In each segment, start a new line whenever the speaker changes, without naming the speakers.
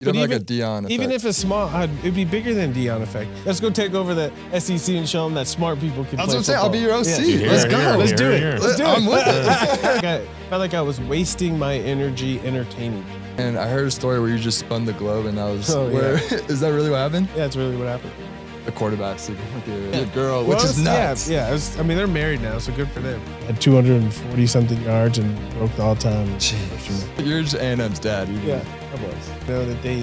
You don't
But
like
even-
a Deion effect.
Even if it's small, I'd, it'd be bigger than Deion effect. Let's go take over the SEC and show them that smart people can
That's
play
what I'm saying. I'll be your OC.
Yeah.
Here,
Let's
here,
go.
here,
Let's do it.
here.
Let's do
I'm
it.
with it.
I felt like I was wasting my energy entertaining.
And I heard a story where you just spun the globe, and that was
Oh,
where is that really what happened?
Yeah, that's really what happened.
The quarterback sleeping with your, your girl,
Well,
which is
it's-
nuts.
Yeah, yeah. it was- I mean, they're married now, so good for them. Had 240 something yards and broke the all-time.
Jeez. You're just A&M's dad. You-
Yeah, I was. Know that they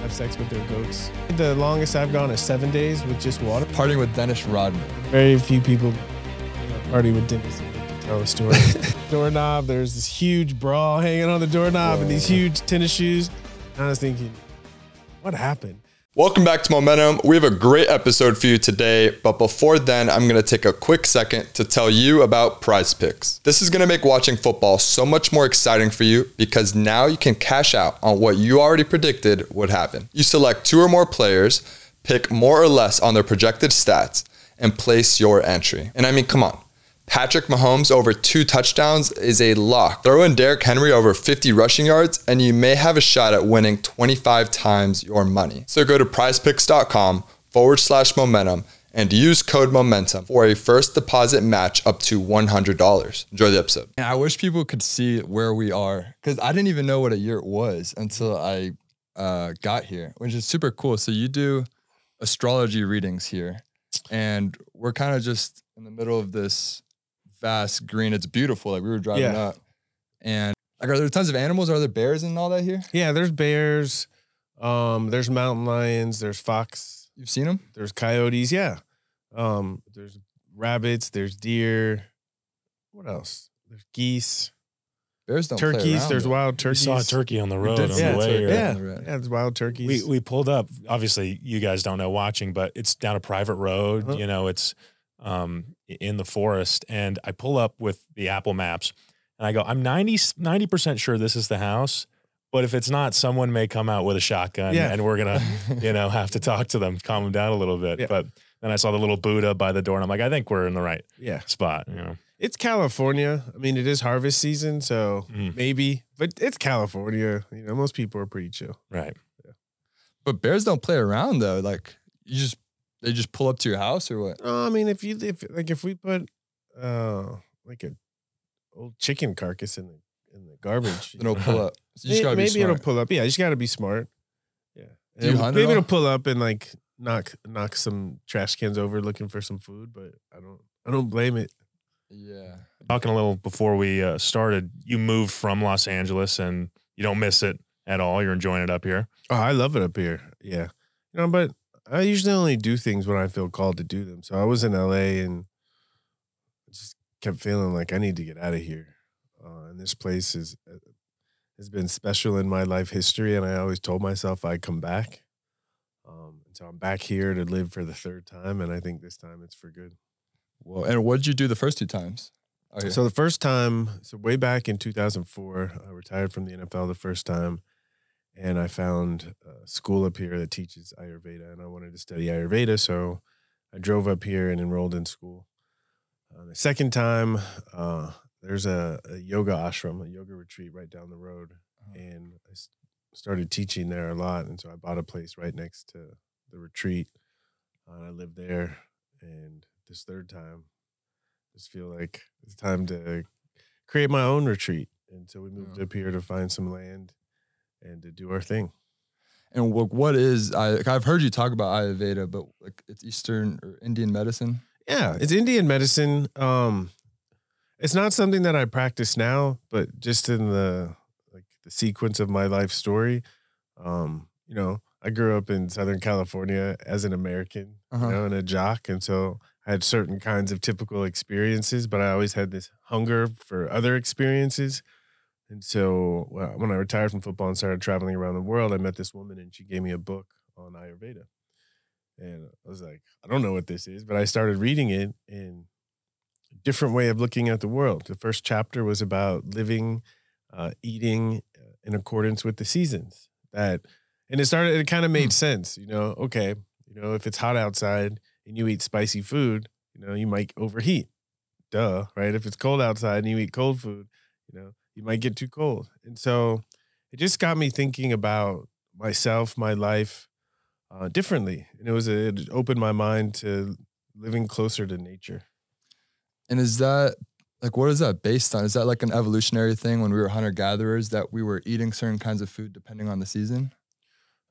have sex with their goats. The longest I've gone is seven days with just water.
Partying with Dennis Rodman.
Very few people you know, party with Dennis and tell a story. doorknob, there's this huge bra hanging on the doorknob and these huge tennis shoes. And I was thinking, what happened?
Welcome back to Momentum. We have a great episode for you today, but before then, I'm going to take a quick second to tell you about Prize Picks. This is going to make watching football so much more exciting for you because now you can cash out on what you already predicted would happen. You select two or more players, pick more or less on their projected stats, and place your entry. And I mean, come on. Patrick Mahomes over two touchdowns is a lock. Throw in Derrick Henry over 50 rushing yards, and you may have a shot at winning 25 times your money. So go to prizepicks.com forward slash momentum and use code momentum for a first deposit match up to $100. Enjoy the episode. I wish people could see where we are because I didn't even know what a year it was until I uh, got here, which is super cool. So you do astrology readings here, and we're kind of just in the middle of this vast green. It's beautiful. Like we were driving
Yeah.
up, and like, are there tons of animals? Are there bears and all that here?
Yeah, there's bears, um, there's mountain lions, there's fox,
You've seen them?
there's coyotes. Yeah, um, there's rabbits, there's deer. What else? There's geese,
Bears don't. play
turkeys.
around,
There's
though.
wild
We
turkeys.
saw a turkey on the road on
see
a
the way
turkey.
Yeah,
on
yeah, there's wild turkeys.
We we pulled up. Obviously, you guys don't know watching, but it's down a private road.
Uh-huh.
You know, it's um in the forest, and I pull up with the Apple Maps, and I go, I'm 90 percent sure this is the house. But if it's not, someone may come out with a shotgun,
Yeah.
and we're gonna, you know, have to talk to them, calm them down a little bit.
Yeah.
But then I saw the little Buddha by the door, and I'm like, I think we're in the right
yeah,
spot. You know,
it's California. I mean, it is harvest season, so
Mm.
maybe, but it's California. You know, most people are pretty chill.
right? Yeah.
But bears don't play around though. Like you just they just pull up to your house or what?
No, I mean, if you if like if we put uh like a old chicken carcass in the in the garbage,
Then it'll pull up. So you just
may-
gotta
maybe
be
it'll pull up. Yeah, you just got to be smart. Yeah,
Do you
And
hunt at
maybe
all?
it'll pull up and like knock knock some trash cans over looking for some food, but I don't I don't blame it.
Yeah.
Talking a little before we uh, started, you moved from Los Angeles, and you don't miss it at all. You're enjoying it up here.
Oh, I love it up here. Yeah, you know, but I usually only do things when I feel called to do them. So I was in LA and I just kept feeling like I need to get out of here. Uh, and this place is uh, has been special in my life history, and I always told myself I'd come back. Um, and so I'm back here to live for the third time, and I think this time it's for good.
Well, and what did you do the first two times? Oh.
So the first time, so way back in 2004, I retired from the NFL the first time, and I found a school up here that teaches Ayurveda, and I wanted to study Ayurveda, so I drove up here and enrolled in school. Uh, the second time, uh, there's a, a yoga ashram, a yoga retreat right down the road, and I started teaching there a lot, and so I bought a place right next to the retreat. Uh, I lived there, and this third time, just feel like it's time to create my own retreat. And so we moved
Yeah.
up here to find some land and to do our thing.
and what what is I like, I've heard you talk about Ayurveda, but like it's Eastern or Indian medicine.
Yeah, it's Indian medicine. Um, it's not something that I practice now, but just in the like the sequence of my life story, um, you know, I grew up in Southern California as an American,
Uh-huh.
you know, and a jock, and so I had certain kinds of typical experiences, but I always had this hunger for other experiences. And so well, when I retired from football and started traveling around the world, I met this woman and she gave me a book on Ayurveda. And I was like, I don't know what this is, but I started reading it and a different way of looking at the world. The first chapter was about living, uh, eating uh, in accordance with the seasons. That, and it started. It kind of made
Hmm.
sense. You know, okay, you know, if it's hot outside and you eat spicy food, you know, you might overheat. Duh, right? If it's cold outside and you eat cold food, you know, you might get too cold. And so, it just got me thinking about myself, my life uh, differently, and it was a, it opened my mind to living closer to nature.
And is that like what is that based on? Is that like an evolutionary thing when we were hunter gatherers that we were eating certain kinds of food depending on the season?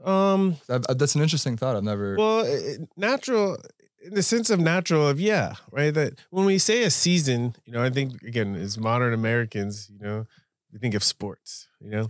Um,
That- that's an interesting thought. I've never.
well, it- it- natural in the sense of natural of yeah, right. That when we say a season, you know, I think again as modern Americans, you know, we think of sports, you know,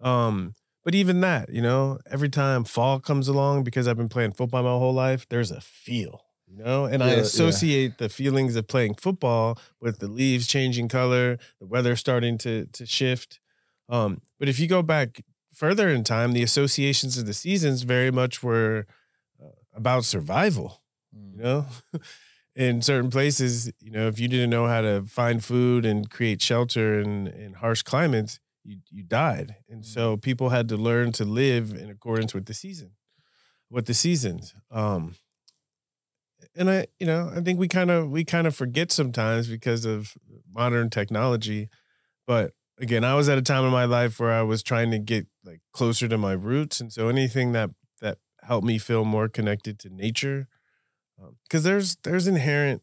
um, but even that, you know, every time fall comes along, because I've been playing football my whole life, there's a feel, you know, and I
Yeah, yeah.
associate the feelings of playing football with the leaves changing color, the weather starting to to shift. Um, but if you go back further in time, the associations of the seasons very much were uh, about survival.
Mm.
You know, in certain places, you know, if you didn't know how to find food and create shelter in, in harsh climates, you you died, and so people had to learn to live in accordance with the season, with the seasons. Um, and I, you know, I think we kind of we kind of forget sometimes because of modern technology, but again, I was at a time in my life where I was trying to get like closer to my roots, and so anything that that helped me feel more connected to nature, because there's there's inherent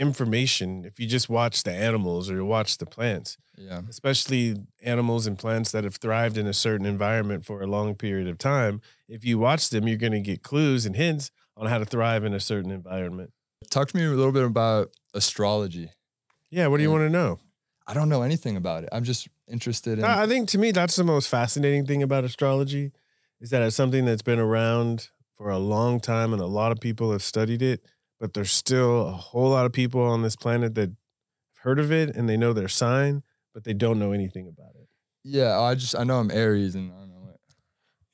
information if you just watch the animals or you watch the plants,
yeah.
especially animals and plants that have thrived in a certain environment for a long period of time. If you watch them, you're going to get clues and hints on how to thrive in a certain environment.
Talk to me a little bit about astrology.
Yeah, what do you want to know?
I don't know anything about it. I'm just interested in.
I I think to me that's the most fascinating thing about astrology is that it's something that's been around for a long time and a lot of people have studied it, but there's still a whole lot of people on this planet that have heard of it and they know their sign, but they don't know anything about it.
yeah, I just I know I'm Aries and I don't know it.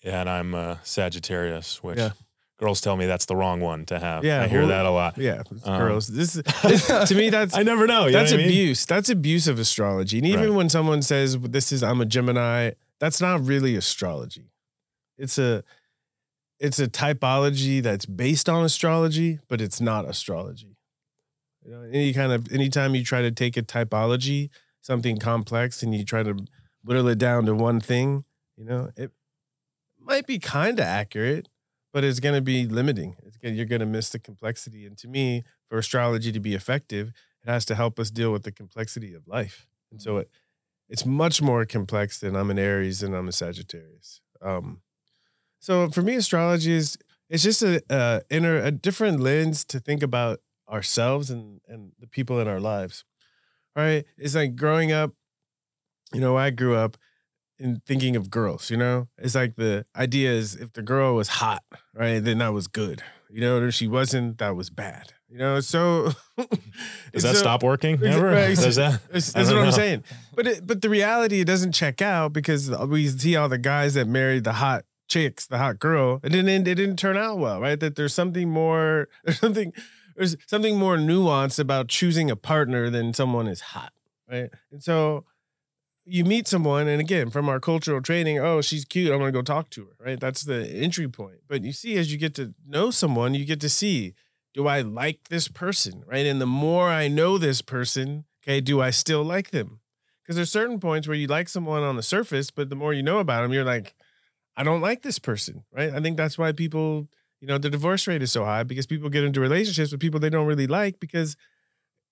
Yeah, and I'm uh, Sagittarius, which
Yeah.
girls tell me that's the wrong one to have.
Yeah,
I hear
well,
that a lot.
Yeah,
Um,
girls. This, this to me that's
I never know. You
that's
know what I mean?
abuse. That's abuse of astrology. And even
Right.
when someone says this is I'm a Gemini, that's not really astrology. It's a it's a typology that's based on astrology, but it's not astrology. You know, any kind of anytime you try to take a typology, something complex, and you try to whittle it down to one thing, you know, it might be kind of accurate, but it's going to be limiting. It's gonna, you're going to miss the complexity. And to me, for astrology to be effective, it has to help us deal with the complexity of life. And so it, it's much more complex than I'm an Aries and I'm a Sagittarius. Um, so for me, astrology is it's just a, a inner a different lens to think about ourselves and and the people in our lives. Right? It's like growing up. You know, I grew up in thinking of girls. You know, it's like the idea is if the girl was hot, right, then that was good. You know, if she wasn't, that was bad. You know, so
Does that stop working ever?
right,
Does that?
That's, that's what
don't
I'm saying. But it, but the reality it doesn't check out because we see all the guys that married the hot chicks, the hot girl, it didn't it didn't turn out well, right? That there's something more there's something there's something more nuanced about choosing a partner than someone is hot, right? And so you meet someone, and again, from our cultural training, oh, she's cute. I'm gonna go talk to her, right? That's the entry point. But you see, as you get to know someone, you get to see, do I like this person, right? And the more I know this person, okay, do I still like them? Because there's certain points where you like someone on the surface, but the more you know about them, you're like, I don't like this person, right? I think that's why people, you know, the divorce rate is so high because people get into relationships with people they don't really like because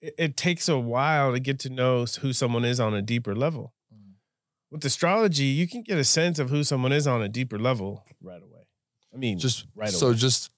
it, it takes a while to get to know who someone is on a deeper level. Mm. With astrology, you can get a sense of who someone is on a deeper level right away. I mean,
Just
right
so
away.
just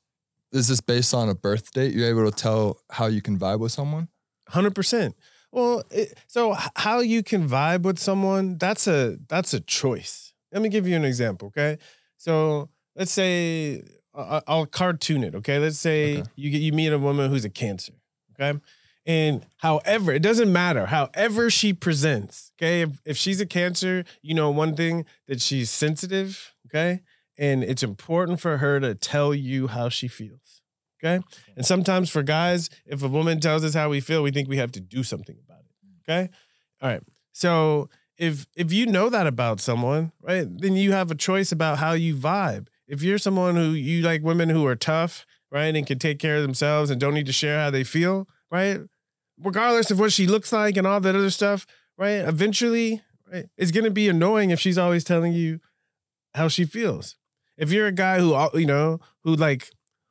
is this based on a birth date? You're able to tell how you can vibe with someone?
Hundred percent. Well, it, so how you can vibe with someone that's a that's a choice. Let me give you an example. Okay, so let's say I'll cartoon it. Okay, let's say
Okay.
you get you meet a woman who's a Cancer. Okay, and however it doesn't matter. However she presents. Okay, if, if she's a Cancer, you know one thing that she's sensitive. Okay, and it's important for her to tell you how she feels. Okay. And sometimes for guys, if a woman tells us how we feel, we think we have to do something about it. Okay. All right. So if if you know that about someone, right, then you have a choice about how you vibe. If you're someone who you like women who are tough, right, and can take care of themselves and don't need to share how they feel, right, regardless of what she looks like and all that other stuff, right, eventually, right, it's gonna be annoying if she's always telling you how she feels. if you're a guy who you know who like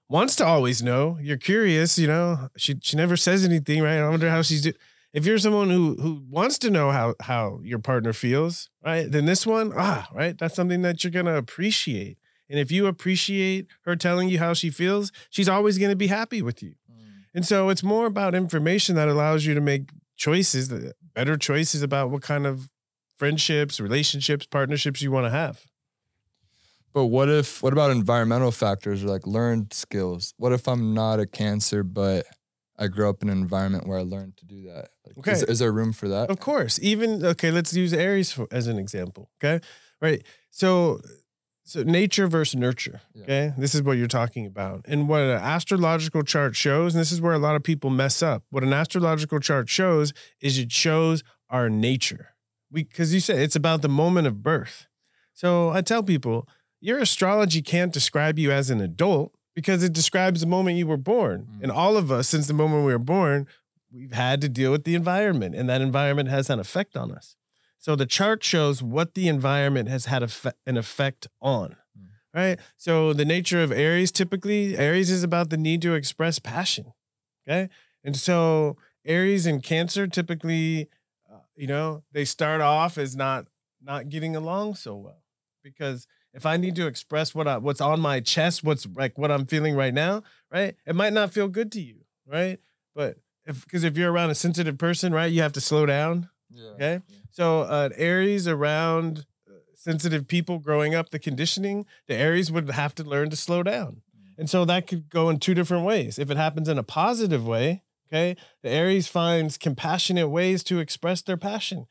wants to always know, you're curious. You know, she she never says anything, right? I wonder how she's doing. If you're someone who who wants to know how how your partner feels, right? Then this one, ah, right, that's something that you're gonna appreciate. And if you appreciate her telling you how she feels, she's always gonna be happy with you. And so it's more about information that allows you to make choices, better choices about what kind of friendships, relationships, partnerships you want to have.
But what if what about environmental factors or like learned skills? What if I'm not a cancer, but I grew up in an environment where I learned to do that? Like,
Okay.
is there room for that?
Of course. Even okay, let's use Aries for, as an example. Okay. Right. So so nature versus nurture.
Yeah.
Okay. This is what you're talking about. And what an astrological chart shows, and this is where a lot of people mess up. What an astrological chart shows is it shows our nature. We because you said it's about the moment of birth. So I tell people, your astrology can't describe you as an adult because it describes the moment you were born.
Mm.
And all of us, since the moment we were born, we've had to deal with the environment, and that environment has an effect on us. So the chart shows what the environment has had an effect on.
Mm.
Right. So the nature of Aries typically, Aries is about the need to express passion. Okay. And so Aries and Cancer typically, uh, you know, they start off as not not getting along so well because if I need to express what I, what's on my chest, what's like what I'm feeling right now, right? It might not feel good to you, right? But if because if you're around a sensitive person, right, you have to slow down.
Yeah.
Okay. So uh, Aries around uh, sensitive people growing up, the conditioning, the Aries would have to learn to slow down. And so that could go in two different ways. If it happens in a positive way, okay, the Aries finds compassionate ways to express their passion,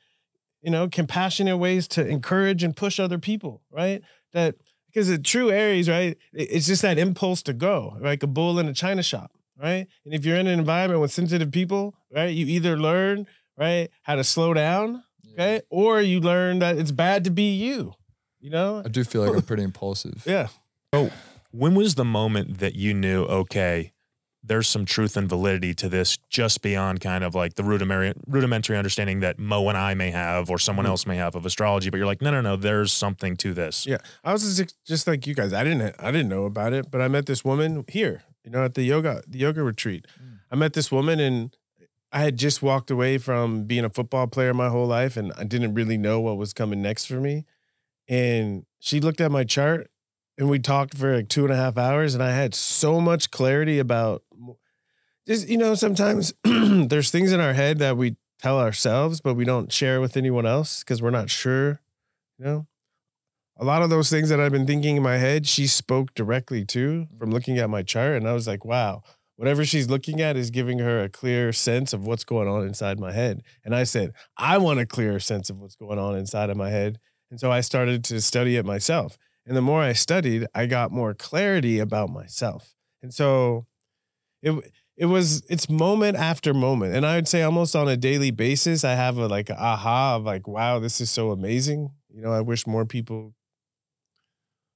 you know, compassionate ways to encourage and push other people, right? That because a true Aries, right, it's just that impulse to go, like a bull in a china shop, right? And if you're in an environment with sensitive people, right, you either learn, right, how to slow down, okay, or you learn that it's bad to be you, you know?
I do feel like I'm pretty impulsive.
Yeah.
Oh, when was the moment that you knew, okay, there's some truth and validity to this just beyond kind of like the rudimentary, rudimentary understanding that Mo and I may have or someone
Mhm.
else may have of astrology, but you're like, no, no, no, there's something to this.
Yeah, I was just, just like you guys. I didn't I didn't know about it, but I met this woman here, you know, at the yoga the yoga retreat.
Mm.
I met this woman and I had just walked away from being a football player my whole life and I didn't really know what was coming next for me. And she looked at my chart and we talked for like two and a half hours and I had so much clarity about just you know, sometimes there's things in our head that we tell ourselves, but we don't share with anyone else because we're not sure, you know a lot of those things that I've been thinking in my head, she spoke directly to from looking at my chart. And I was like, wow, whatever she's looking at is giving her a clear sense of what's going on inside my head. And I said, I want a clear sense of what's going on inside of my head. And so I started to study it myself. And the more I studied, I got more clarity about myself. And so it, it was it's moment after moment and i would say almost on a daily basis i have a like aha of like wow this is so amazing you know i wish more people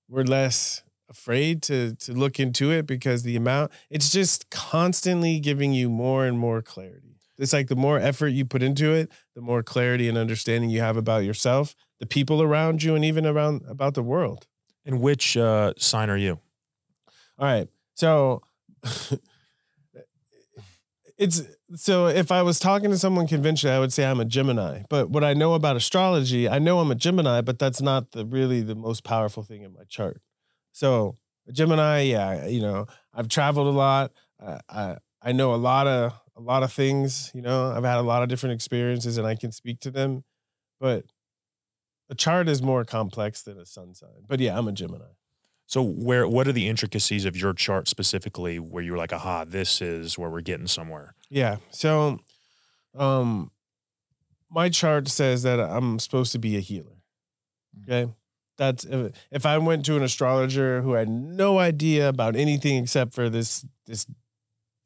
were less afraid to to look into it because the amount it's just constantly giving you more and more clarity it's like the more effort you put into it the more clarity and understanding you have about yourself the people around you and even around about the world
And which uh, sign are you?
all right. So it's so if I was talking to someone conventionally, I would say I'm a Gemini. But what I know about astrology, I know I'm a Gemini, but that's not the really the most powerful thing in my chart. So a Gemini, yeah, you know, I've traveled a lot. I, I I know a lot of a lot of things. You know, I've had a lot of different experiences, and I can speak to them. But a chart is more complex than a sun sign. But yeah, I'm a Gemini.
So where what are the intricacies of your chart specifically where you were like, aha, this is where we're getting somewhere?
Yeah. So, um, my chart says that I'm supposed to be a healer. Okay. That's if, if I went to an astrologer who had no idea about anything except for this this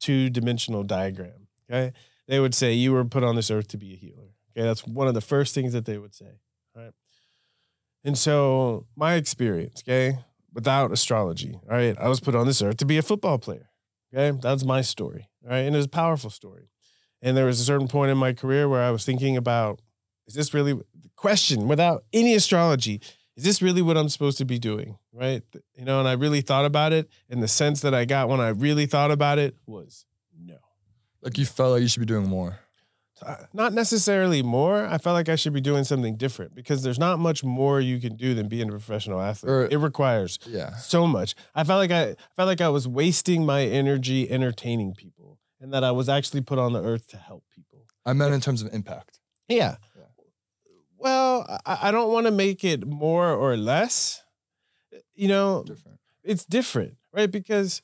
two dimensional diagram. Okay. They would say you were put on this earth to be a healer. Okay. That's one of the first things that they would say. Right. And so my experience, okay, without astrology, all right, I was put on this earth to be a football player. Okay. That's my story. All right. And it was a powerful story. And there was a certain point in my career where I was thinking about, is this really the question without any astrology? is this really what I'm supposed to be doing? Right. You know, and I really thought about it. And the sense that I got when I really thought about it was no.
Like you felt like you should be doing more.
Not necessarily more. I felt like I should be doing something different because there's not much more you can do than being a professional athlete.
Or-
it requires
Yeah.
so much. I felt like I felt like I was wasting my energy entertaining people, and that I was actually put on the earth to help people.
I meant in terms of impact.
Yeah.
Yeah.
Well, I, I don't want to make it more or less. You know,
Different.
it's different, right? Because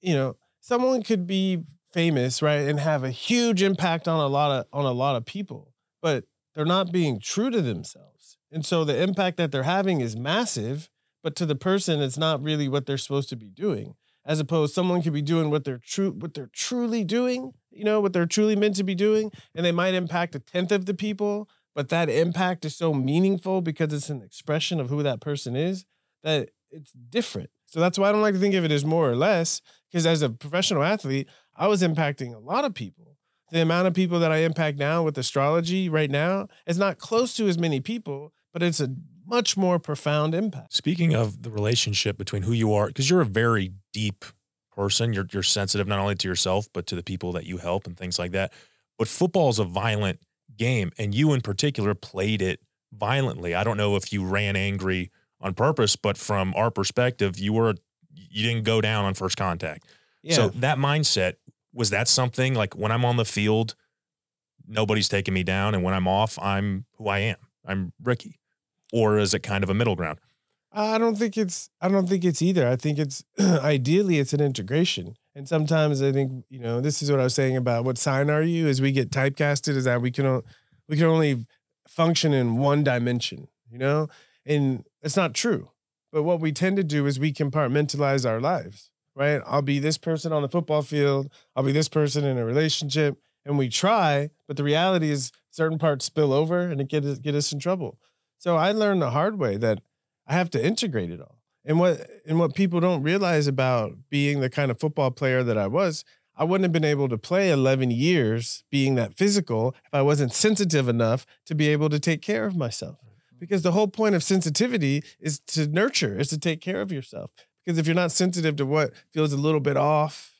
you know, someone could be famous, right, and have a huge impact on a lot of on a lot of people, but they're not being true to themselves. And so the impact that they're having is massive, but to the person it's not really what they're supposed to be doing. As opposed someone could be doing what they're true what they're truly doing, you know, what they're truly meant to be doing, and they might impact a tenth of the people, but that impact is so meaningful because it's an expression of who that person is that it's different. So that's why I don't like to think of it as more or less. Because as a professional athlete, I was impacting a lot of people. The amount of people that I impact now with astrology right now is not close to as many people, but it's a much more profound impact.
Speaking of the relationship between who you are, because you're a very deep person, you're you're sensitive not only to yourself but to the people that you help and things like that. But football is a violent game, and you in particular played it violently. I don't know if you ran angry on purpose, but from our perspective, you were you didn't go down on first contact.
Yeah.
So that mindset was that something like when I'm on the field, nobody's taking me down, and when I'm off, I'm who I am. I'm Ricky, or is it kind of a middle ground?
I don't think it's I don't think it's either. I think it's ideally it's an integration. And sometimes I think, you know, this is what I was saying about what sign are you as we get typecasted is that we can we can only function in one dimension, you know? And it's not true. But what we tend to do is we compartmentalize our lives, right? I'll be this person on the football field, I'll be this person in a relationship, and we try, but the reality is certain parts spill over and it get us, get us in trouble. So I learned the hard way that I have to integrate it all. And what and what people don't realize about being the kind of football player that I was, I wouldn't have been able to play 11 years being that physical if I wasn't sensitive enough to be able to take care of myself. Because the whole point of sensitivity is to nurture, is to take care of yourself. Because if you're not sensitive to what feels a little bit off,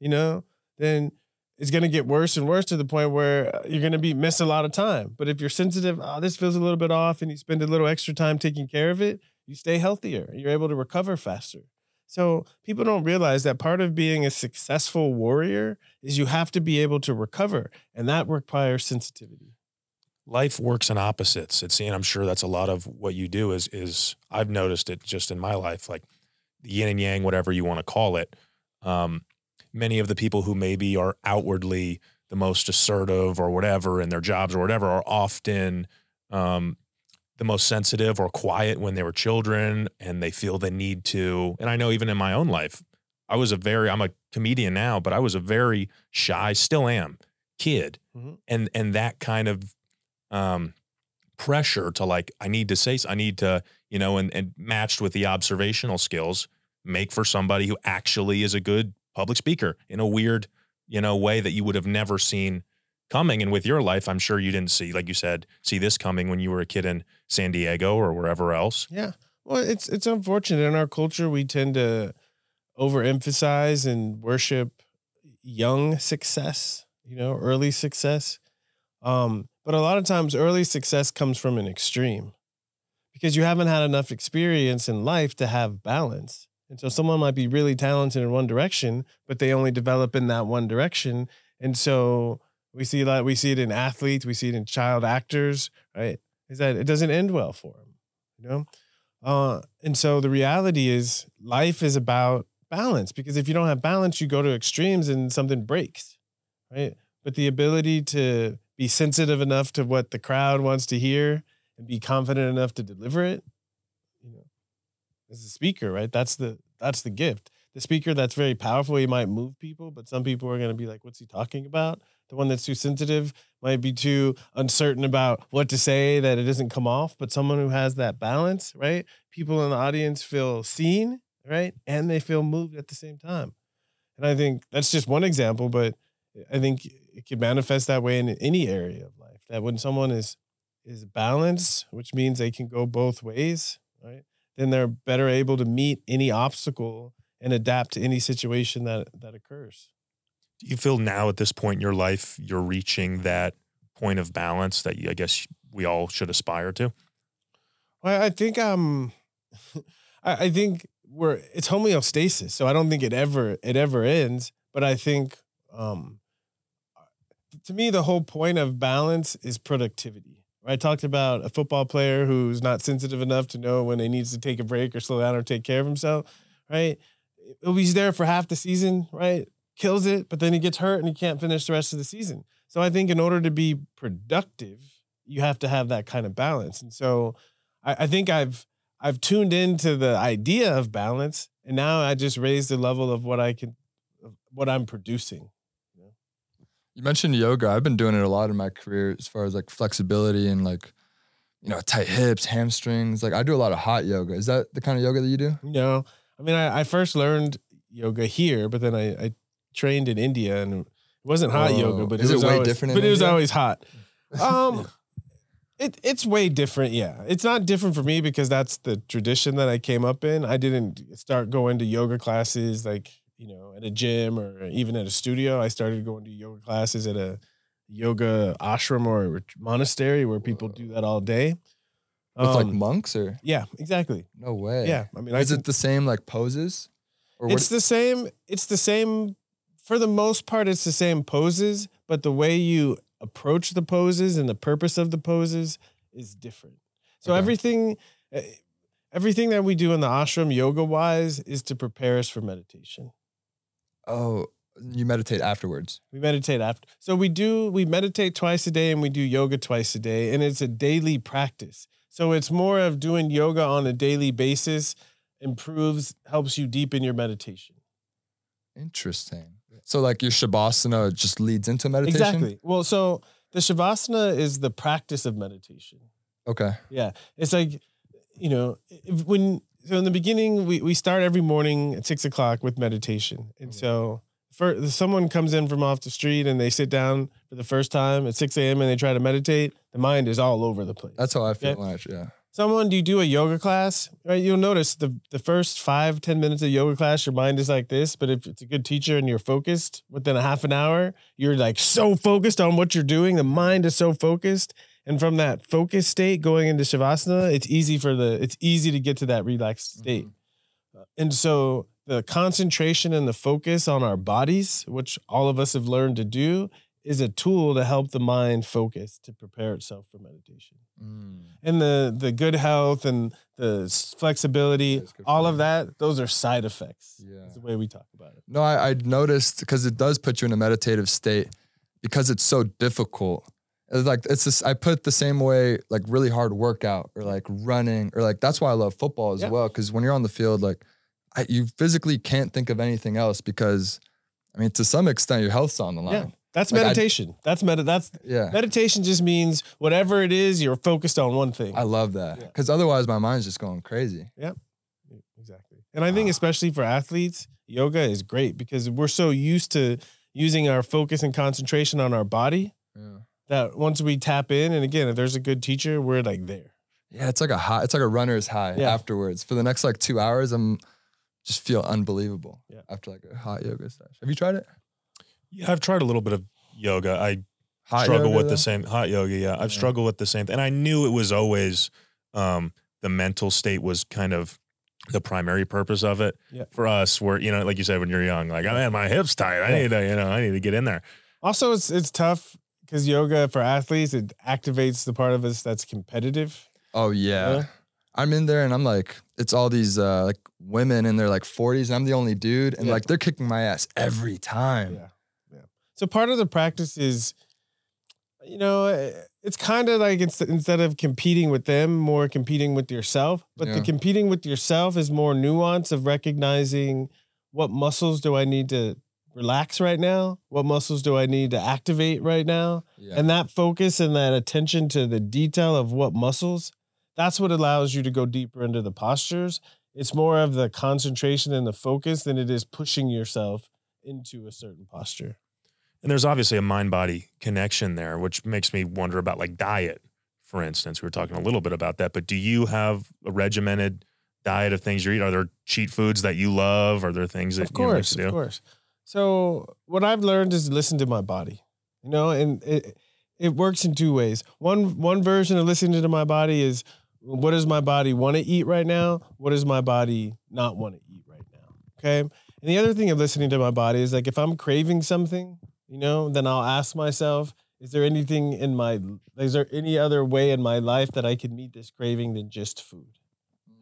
you know, then it's going to get worse and worse to the point where uh, you're going to be miss a lot of time. But if you're sensitive, oh, this feels a little bit off, and you spend a little extra time taking care of it, you stay healthier. You're able to recover faster. So people don't realize that part of being a successful warrior is you have to be able to recover, and that requires sensitivity.
Life works in opposites. It's and I'm sure that's a lot of what you do is is I've noticed it just in my life, like the yin and yang, whatever you want to call it. Um, many of the people who maybe are outwardly the most assertive or whatever in their jobs or whatever are often um, the most sensitive or quiet when they were children and they feel the need to. And I know even in my own life, I was a very I'm a comedian now, but I was a very shy, still am kid.
Mhm.
And and that kind of um pressure to like I need to say I need to, you know, and and matched with the observational skills, make for somebody who actually is a good public speaker in a weird, you know, way that you would have never seen coming. And with your life, I'm sure you didn't see, like you said, see this coming when you were a kid in San Diego or wherever else.
Yeah. Well, it's it's unfortunate in our culture we tend to overemphasize and worship young success, you know, early success. Um, but a lot of times early success comes from an extreme because you haven't had enough experience in life to have balance. And so someone might be really talented in one direction, but they only develop in that one direction. And so we see that we see it in athletes, we see it in child actors, right? Is that it doesn't end well for them, you know? Uh, and so the reality is life is about balance because if you don't have balance, you go to extremes and something breaks, right? But the ability to be sensitive enough to what the crowd wants to hear and be confident enough to deliver it, you know, as a speaker, right? That's the that's the gift. The speaker that's very powerful, he might move people, but some people are going to be like, "What's he talking about?" The one that's too sensitive might be too uncertain about what to say that it doesn't come off. But someone who has that balance, right? People in the audience feel seen, right, and they feel moved at the same time. And I think that's just one example, but I think it can manifest that way in any area of life. That when someone is is balanced, which means they can go both ways, right? Then they're better able to meet any obstacle and adapt to any situation that that occurs.
Do you feel now at this point in your life you're reaching that point of balance that you, I guess we all should aspire to?
Well, I think um, I, I think we're it's homeostasis, so I don't think it ever it ever ends. But I think um, to me, the whole point of balance is productivity. I talked about a football player who's not sensitive enough to know when he needs to take a break or slow down or take care of himself, right? He's there for half the season, right? Kills it, but then he gets hurt and he can't finish the rest of the season. So I think in order to be productive, you have to have that kind of balance. And so I, I think I've I've tuned into the idea of balance, and now I just raised the level of what I can, what I'm producing.
You mentioned yoga. I've been doing it a lot in my career as far as like flexibility and like, you know, tight hips, hamstrings. Like I do a lot of hot yoga. Is that the kind of yoga that you do?
No, I mean I, I first learned yoga here, but then I, I trained in India and it wasn't hot
Whoa.
yoga, but
Is
it
it
was
way
always,
different in
But it was always hot. Um, it it's way different. Yeah, it's not different for me because that's the tradition that I came up in. I didn't start going to yoga classes like you know at a gym or even at a studio. I started going to yoga classes at a yoga ashram or monastery where people do that all day.
With like
Um,
monks or
yeah, exactly.
no way.
Yeah, I mean, I
Is
can-
it the same like poses? Or
it's the same. It's the same. For the most part, it's the same poses, but the way you approach the poses and the purpose of the poses is different. So
Okay.
everything, eh, everything that we do in the ashram, yoga wise, is to prepare us for meditation.
Oh, you meditate afterwards.
We meditate after. So we do. We meditate twice a day, and we do yoga twice a day, and it's a daily practice. So it's more of doing yoga on a daily basis improves, helps you deepen your meditation.
Interesting. So like your shavasana just leads into meditation.
Exactly. Well, so the shavasana is the practice of meditation.
Okay.
Yeah, it's like you know if, when so in the beginning we we start every morning at six o'clock with meditation, and mm-hmm. so for someone comes in from off the street and they sit down for the first time at six a.m. and they try to meditate, the mind is all over the place.
That's how I feel.
Okay.
yeah.
Someone, do you do a yoga class? Right, you'll notice the the first five ten minutes of yoga class, your mind is like this. But if it's a good teacher and you're focused, within a half an hour, you're like so focused on what you're doing. The mind is so focused, and from that focus state going into shavasana, it's easy for the it's easy to get to that relaxed state. And so the concentration and the focus on our bodies, which all of us have learned to do, is a tool to help the mind focus to prepare itself for meditation
Mm.
and the the good health and the flexibility,
Yeah, it's good for
all of that, those are side effects.
Yeah.
Is the way we talk about it.
No, I, I noticed because it does put you in a meditative state because it's so difficult. It's like it's just I put the same way like really hard workout or like running or like that's why I love football as
Yeah.
well because when you're on the field like I, you physically can't think of anything else because I mean to some extent your health's on the line.
Yeah. That's
Like, I-
meditation. that's med- that's
Yeah.
meditation just means whatever it is, you're focused on one thing.
I love that
Yeah.
because otherwise my mind's just going crazy.
Yep, exactly. And I think
Ah.
especially for athletes, yoga is great because we're so used to using our focus and concentration on our body
Yeah.
That once we tap in, and again, if there's a good teacher, we're like there.
Yeah, it's like a high. It's like a runner's high
Yeah.
afterwards. For the next like two hours, I'm just feel unbelievable
Yeah.
after like a hot yoga session. Have you tried it?
Yeah, I've tried a little bit of yoga. I
Hot
struggle
yoga,
with
though?
the same hot yoga. Yeah, I've
Yeah.
struggled with the same thing, and I knew it was always um, the mental state was kind of the primary purpose of it
Yeah.
for us. Where you know, like you said, when you're young, like I had my hips tight. I
Yeah.
need to, you know, I need to get in there.
Also, it's it's tough because yoga for athletes it activates the part of us that's competitive.
Oh yeah.
Yeah.
I'm in there and I'm like, it's all these uh like women in their like 40s, and I'm the only dude, and
Yeah.
like they're kicking my ass every time.
Yeah, yeah. So part of the practice is, you know, eh, it's kind of like it's instead of competing with them, more competing with yourself. But the competing with yourself is more nuance of recognizing what muscles do I need to relax right now, what muscles do I need to activate right now,
Yeah.
and that focus and that attention to the detail of what muscles. That's what allows you to go deeper into the postures. It's more of the concentration and the focus than it is pushing yourself into a certain posture.
And there's obviously a mind body connection there, which makes me wonder about like diet for instance. We were talking a little bit about that, but do you have a regimented diet of things you eat? Are there cheat foods that you love? Are there things that
of course,
you like to do?
Of course. So what I've learned is listen to my body. You know, and it it works in two ways. One one version of listening to my body is what does my body want to eat right now? What does my body not want to eat right now? Okay. And the other thing of listening to my body is like if I'm craving something, you know, then I'll ask myself, is there anything in my is there any other way in my life that I can meet this craving than just food?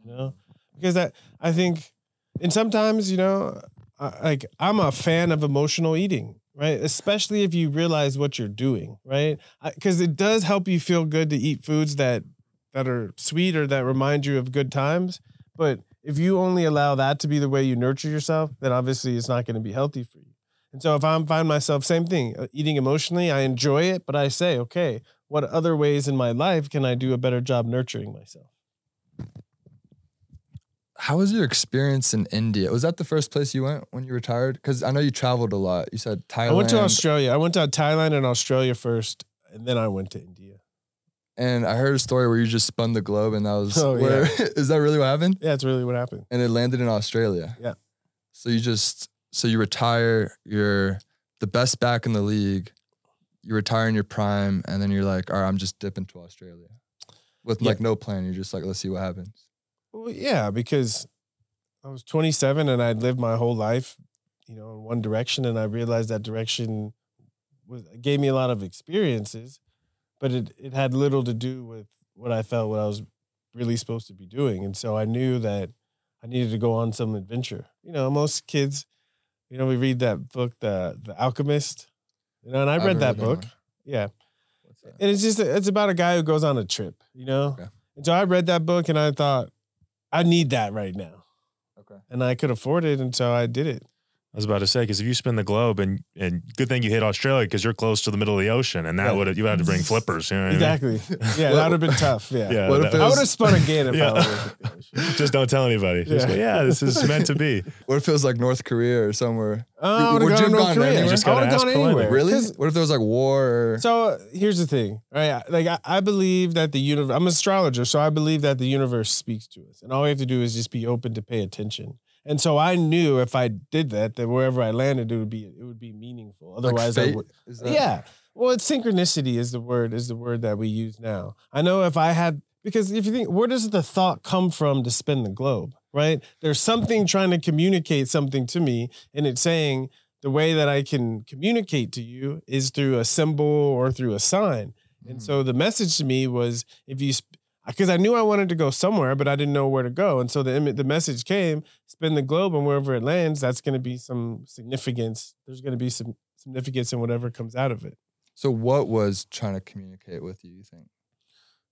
You know? Mm. Because that I think and sometimes, you know, like I'm a fan of emotional eating, right? Especially if you realize what you're doing, right? Because it does help you feel good to eat foods that that are sweet or that remind you of good times. But if you only allow that to be the way you nurture yourself, then obviously it's not going to be healthy for you. And so if I find myself same thing, uh, eating emotionally, I enjoy it, but I say, okay, what other ways in my life can I do a better job nurturing myself?
How was your experience in India? Was that the first place you went when you retired? Because I know you traveled a lot. You said Thailand.
I went to Australia. I went to Thailand and Australia first, and then I went to India.
And I heard a story where you just spun the globe, and that was.
Oh,
where,
yeah.
is that really what happened?
Yeah, it's really what happened.
And it landed in Australia.
Yeah.
So you just so you retire. You're the best back in the league. You retire in your prime, and then you're like, all right, I'm just dipping to Australia, with
Yeah.
like no plan. You're just like, let's see what happens.
Well, yeah, because I was 27 and I'd lived my whole life, you know, in one direction, and I realized that direction was gave me a lot of experiences, but it it had little to do with what I felt what I was really supposed to be doing, and so I knew that I needed to go on some adventure. You know, most kids, you know, we read that book, the The Alchemist, you know, and I
I've
read that book.
one.
Yeah,
What's that?
and it's just it's about a guy who goes on a trip, you know.
Okay.
And so I read that book and I thought, I need that right now,
Okay.
and I could afford it, and so I did it.
I was about to say because if you spin the globe and and good thing you hit Australia because you're close to the middle of the ocean and that
Yeah.
would you had to bring flippers. You know what I mean?
Exactly. Yeah, that would have been tough. Yeah.
Yeah.
What if
that-
it
I would have spun again if
Yeah.
I was.
just don't tell anybody. Just
Yeah.
go, yeah, this is meant to be.
What if it was like North Korea or somewhere?
Oh, I would
Would
have
you
gone to
have gone
Korea.
anywhere?
You just
I would have gone anywhere.
Really?
'Cause-
What if there was like war? Or,
So here's the thing, right? Like I, I believe that the universe. I'm an astrologer, so I believe that the universe speaks to us, and all we have to do is just be open to pay attention. And so I knew if I did that, that wherever I landed, it would be it would be meaningful.
like
Otherwise, I would.
That-
Yeah. Well, it's synchronicity is the word is the word that we use now. I know if I had because if you think where does the thought come from to spin the globe, right? There's something trying to communicate something to me and it's saying the way that I can communicate to you is through a symbol or through a sign. And
Mhm.
so the message to me was if you because I knew I wanted to go somewhere, but I didn't know where to go. And so the the message came: spin the globe, and wherever it lands, that's going to be some significance. There's going to be some significance in whatever comes out of it.
So what was trying to communicate with you? You think?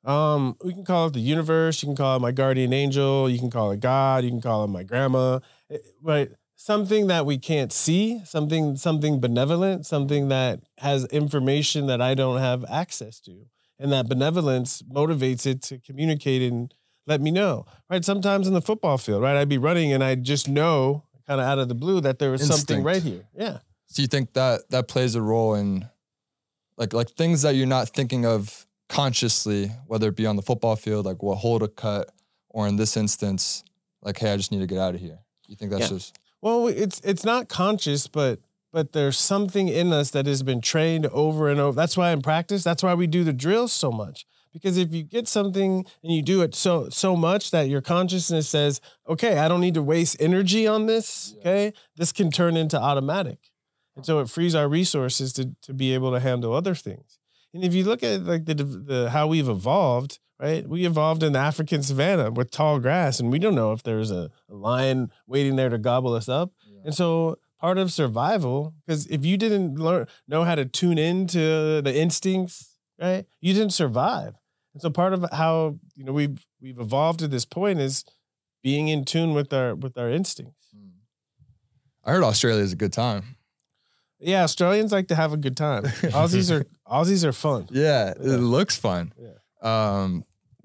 Um, we can call it the universe. You can call it my guardian angel. You can call it God. You can call it my grandma. Eh, But something that we can't see, something something benevolent, something that has information that I don't have access to, and that benevolence motivates it to communicate and let me know. Right? Sometimes in the football field, right? I'd be running and I'd just know, kind of out of the blue, that there was something right here. Yeah.
So you think that that plays a role in, like like things that you're not thinking of consciously, whether it be on the football field, like what hold a cut, or in this instance, like hey, I just need to get out of here. You think that's
Yeah.
just
Well, it's it's not conscious, but but there's something in us that has been trained over and over. That's why in practice, that's why we do the drills so much. Because if you get something and you do it so so much that your consciousness says, "Okay, I don't need to waste energy on this."
Yeah.
Okay, this can turn into automatic, and so it frees our resources to to be able to handle other things. And if you look at like the the how we've evolved, right? We evolved in the African savannah with tall grass, and we don't know if there's a, a lion waiting there to gobble us up. And so part of survival, because if you didn't learn know how to tune into the instincts, right, you didn't survive. And so part of how you know we've we've evolved to this point is being in tune with our with our instincts.
Hmm. I heard Australia is a good time.
Yeah, Australians like to have a good time. Aussies are Aussies are fun.
Yeah,
Yeah.
it looks fun.
Yeah.
Um,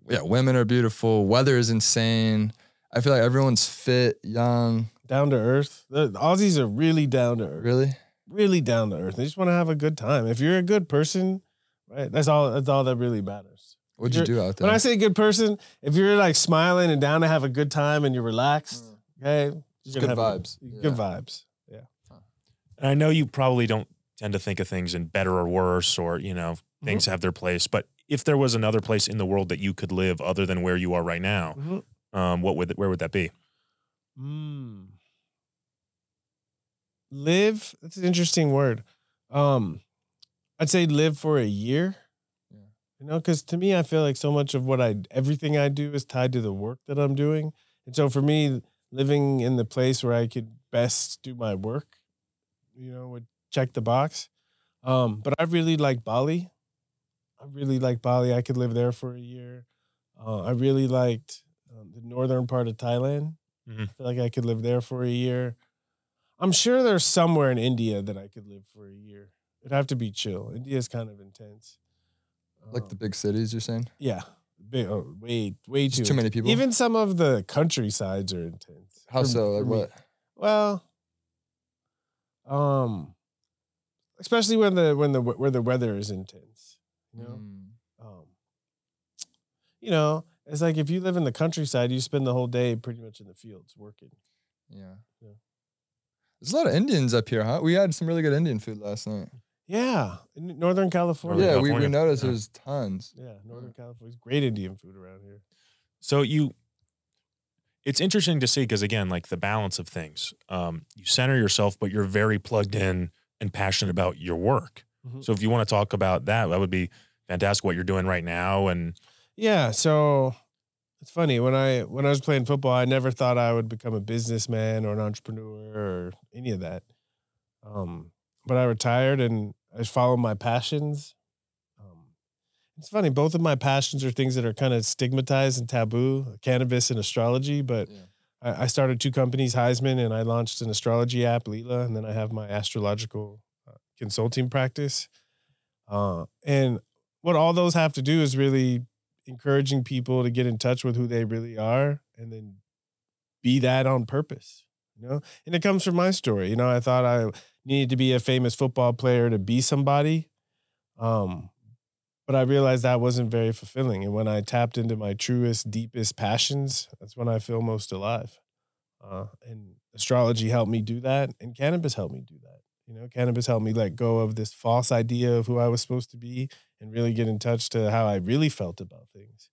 yeah, women are beautiful. Weather is insane. I feel like everyone's fit, young.
Down to earth. The the Aussies are really down to earth.
Really?
Really down to earth. They just want to have a good time. If you're a good person, right, that's all that's all that really matters.
What'd you do out there?
When I say good person, if you're like smiling and down to have a good time and you're relaxed, okay,
Just
you're
good
have a-
vibes.
good
Yeah.
vibes. Yeah.
And I know you probably don't tend to think of things in better or worse, or you know,
Mm-hmm.
things have their place. But if there was another place in the world that you could live other than where you are right now,
Mhm.
um, what would where would that be?
Mm. Live. That's an interesting word. Um, I'd say live for a year.
Yeah.
You know, because to me, I feel like so much of what I, everything I do is tied to the work that I'm doing, and so for me, living in the place where I could best do my work, you know, would check the box. Um, but I really like Bali. I really like Bali. I could live there for a year. Uh, I really liked um, the northern part of Thailand.
Mhm.
I feel like I could live there for a year. I'm sure there's somewhere in India that I could live for a year. It'd have to be chill. India's kind of intense.
like
Um,
the big cities, you're saying?
yeah, big, oh, way way too
too many people.
Even some of the countrysides are intense.
How
for-
so? Like what?
Well, um, especially when the when the where the weather is intense. You know,
Mm.
um, you know, it's like if you live in the countryside, you spend the whole day pretty much in the fields working.
Yeah.
Yeah.
There's a lot of Indians up here, huh? We had some really good Indian food last night.
Yeah, in Northern California.
yeah,
Northern
we, we
California.
noticed
Yeah.
there's tons.
Yeah, Northern California's Great Indian food around here.
So you, it's interesting to see because again, like the balance of things. Um, you center yourself, but you're very plugged in and passionate about your work.
Mhm.
So if you want to talk about that, that would be fantastic. What you're doing right now, and
Yeah, so it's funny when I when I was playing football, I never thought I would become a businessman or an entrepreneur or any of that. Um, but I retired and I followed my passions. Um, it's funny, both of my passions are things that are kind of stigmatized and taboo, cannabis and astrology. But
Yeah.
I, I started two companies, Highsman, and I launched an astrology app, Leela, and then I have my astrological uh, consulting practice. Uh, and what all those have to do is really encouraging people to get in touch with who they really are and then be that on purpose you know? And it comes from my story you know i thought i needed to be a famous football player to be somebody um but i realized that wasn't very fulfilling and when i tapped into my truest deepest passions that's when i feel most alive uh, and astrology helped me do that and cannabis helped me do that you know cannabis helped me let go of this false idea of who i was supposed to be and really get in touch to how I really felt about things.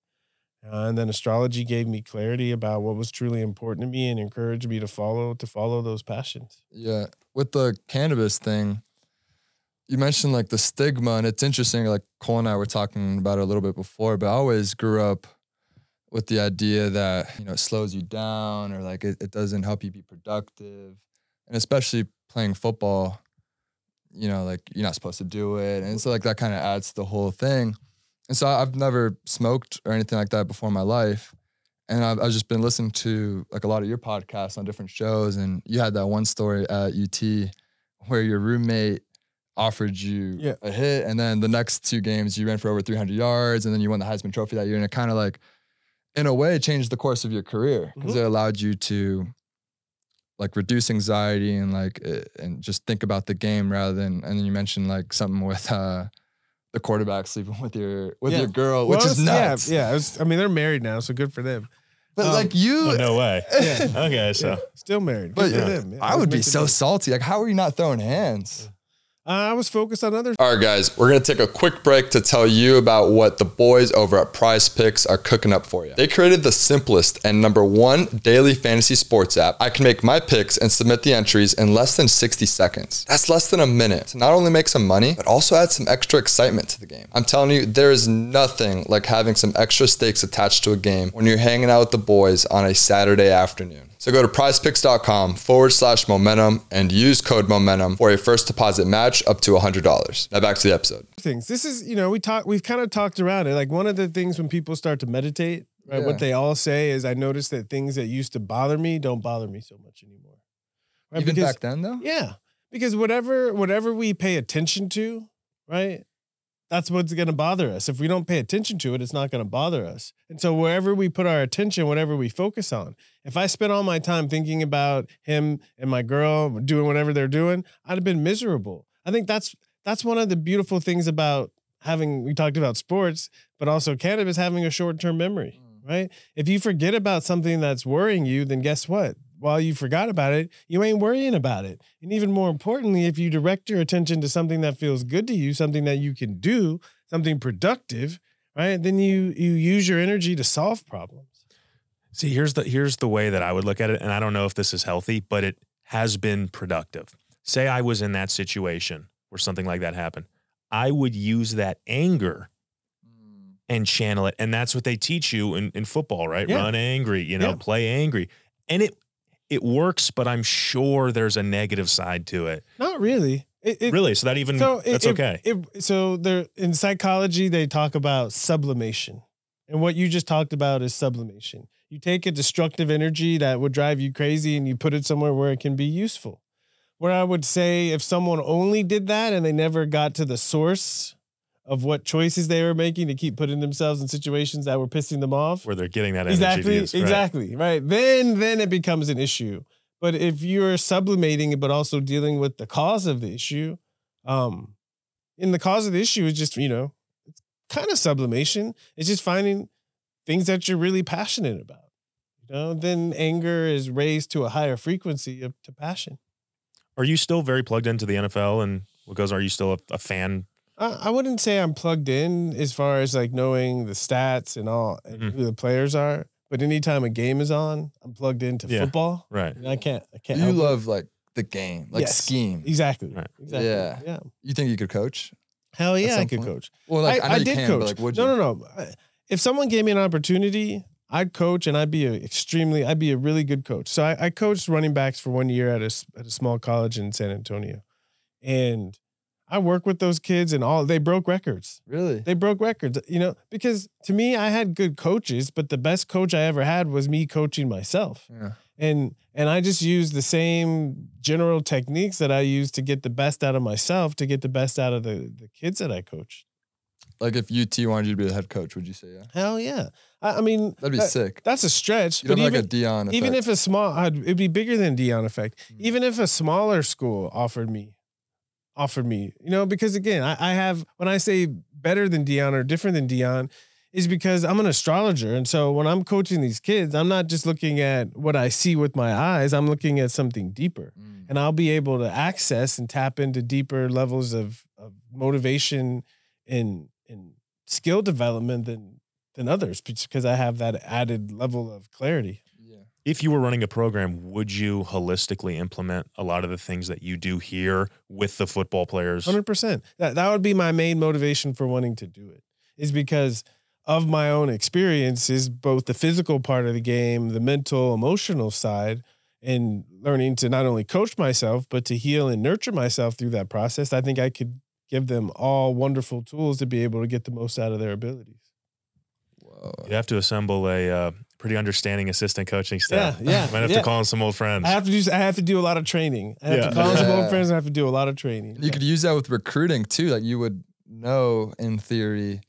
Uh, and then astrology gave me clarity about what was truly important to me and encouraged me to follow to follow those passions.
Yeah. With the cannabis thing, you mentioned like the stigma, and it's interesting. Like Cole and I were talking about it a little bit before, but I always grew up with the idea that you know it slows you down or like it, it doesn't help you be productive, and especially playing football, you know, like you're not supposed to do it, and so like that kind of adds to the whole thing. And so I've never smoked or anything like that before in my life. And I've, I've just been listening to like a lot of your podcasts on different shows. And you had that one story at UT where your roommate offered you
Yeah.
a hit. And then the next two games, you ran for over 300 yards. And then you won the Heisman Trophy that year. And it kind of like, in a way, changed the course of your career because
Mhm.
it allowed you to like reduce anxiety and like, uh, and just think about the game rather than, and then you mentioned like something with, uh, the quarterback sleeping with your with
Yeah.
your girl, which
Well,
is
it's-
nuts.
Yeah, yeah. was- I mean, they're married now, so good for them.
But
Um,
like you,
oh no way.
Yeah.
Okay, so
Yeah, still married.
But
Good for
yeah,
them. Yeah,
I would be so salty. Like, how are you not throwing hands?
Uh, I was focused on other.
All right, guys, we're going to take a quick break to tell you about what the boys over at Prize Picks are cooking up for you. They created the simplest and number one daily fantasy sports app. I can make my picks and submit the entries in less than 60 seconds. That's less than a minute to not only make some money, but also add some extra excitement to the game. I'm telling you, there is nothing like having some extra stakes attached to a game when you're hanging out with the boys on a Saturday afternoon. So go to prizepicks.com forward slash momentum and use code momentum for a first deposit match up to $100. Now back to the episode.
things. This is, you know, we talk we've kind of talked around it. Like one of the things when people start to meditate, right?
Yeah.
What they all say is I noticed that things that used to bother me don't bother me so much anymore. Right?
Even
Because-
back then, though?
Yeah. Because whatever whatever we pay attention to, right? That's what's going to bother us. If we don't pay attention to it, it's not going to bother us. And so wherever we put our attention, whatever we focus on, if I spent all my time thinking about him and my girl doing whatever they're doing, I'd have been miserable. I think that's that's one of the beautiful things about having we talked about sports, but also cannabis having a short term memory,
Mm.
right? If you forget about something that's worrying you, then guess what? While you forgot about it, you ain't worrying about it. And even more importantly, if you direct your attention to something that feels good to you, something that you can do, something productive, right? Then you you use your energy to solve problems.
See, here's the here's the way that I would look at it, and I don't know if this is healthy, but it has been productive. Say I was in that situation where something like that happened, I would use that anger
Mm.
and channel it, and that's what they teach you in, in football, right?
Yeah.
Run angry, you know,
Yeah.
play angry, and it it works, but I'm sure there's a negative side to it.
Not really. It, it,
really, so that even
So it-
that's okay.
It, so there in psychology they talk about sublimation, and what you just talked about is sublimation. You take a destructive energy that would drive you crazy, and you put it somewhere where it can be useful. Where I would say if someone only did that and they never got to the source of what choices they were making to keep putting themselves in situations that were pissing them off,
where they're getting that energy.
exactly
views, right.
exactly right then then it becomes an issue but if you're sublimating it but also dealing with the cause of the issue um and the cause of the issue is just you know it's kind of sublimation it's just finding things that you're really passionate about you know then anger is raised to a higher frequency of to passion
Are you still very plugged into the NFL and what goes? Are you still a, a fan?
I, I wouldn't say I'm plugged in as far as like knowing the stats and all and
Mhm.
who the players are. But anytime a game is on, I'm plugged into
Yeah.
football.
Right.
And I can't. I can't.
You
help it.
love like the game, like
Yes.
scheme.
exactly.
Right.
Exactly.
Yeah.
Yeah.
You think you could coach?
Hell yeah, I
some
could
point.
coach.
Well, like I,
I,
know
I
you
did
can,
coach.
but like would you?
no, no, no. If someone gave me an opportunity, I'd coach and I'd be a extremely. I'd be a really good coach. So I, I coached running backs for one year at a s- at a small college in San Antonio, and I work with those kids and all. They broke records.
Really?
They broke records, you know, because to me, I had good coaches, but the best coach I ever had was me coaching myself.
Yeah.
And and I just used the same general techniques that I use to get the best out of myself, to get the best out of the, the kids that I coached.
Like if UT wanted you to be the head coach, would you say yeah?
Hell yeah. I, I mean,
That'd be
that-
sick.
that's a stretch.
You don't
but
have
even,
like a Deion effect.
even if a small, I'd, it'd be bigger than Deion effect.
Mm.
Even if a smaller school offered me, offered me, you know, because again, I, I have when I say better than Deion or different than Deion, is because I'm an astrologer, and so when I'm coaching these kids, I'm not just looking at what I see with my eyes. I'm looking at something deeper,
Mm.
and I'll be able to access and tap into deeper levels of, of motivation and and skill development than than others because I have that added level of clarity.
Yeah.
If you were running a program, would you holistically implement a lot of the things that you do here with the football players?
Hundred percent. That that would be my main motivation for wanting to do it. Is because of my own experiences, both the physical part of the game, the mental, emotional side, and learning to not only coach myself but to heal and nurture myself through that process. I think I could give them all wonderful tools to be able to get the most out of their abilities.
Whoa.
You have to assemble a uh, pretty understanding assistant coaching staff.
Yeah, yeah,
Might have
yeah.
to call in some old friends.
I have to do. I have to do a lot of training. I have
Yeah.
to call some old friends. I have to do a lot of training.
You could use that with recruiting too. Like you would know in theory.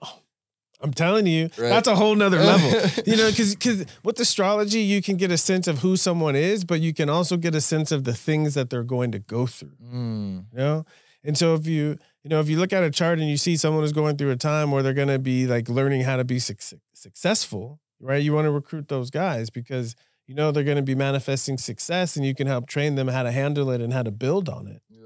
I'm telling you,
Right.
that's a whole nother level. you know, because because with astrology, you can get a sense of who someone is, but you can also get a sense of the things that they're going to go through.
Mm.
You know, and so if you you know if you look at a chart and you see someone is going through a time where they're going to be like learning how to be suc successful, right? You want to recruit those guys because you know they're going to be manifesting success, and you can help train them how to handle it and how to build on it.
Yeah.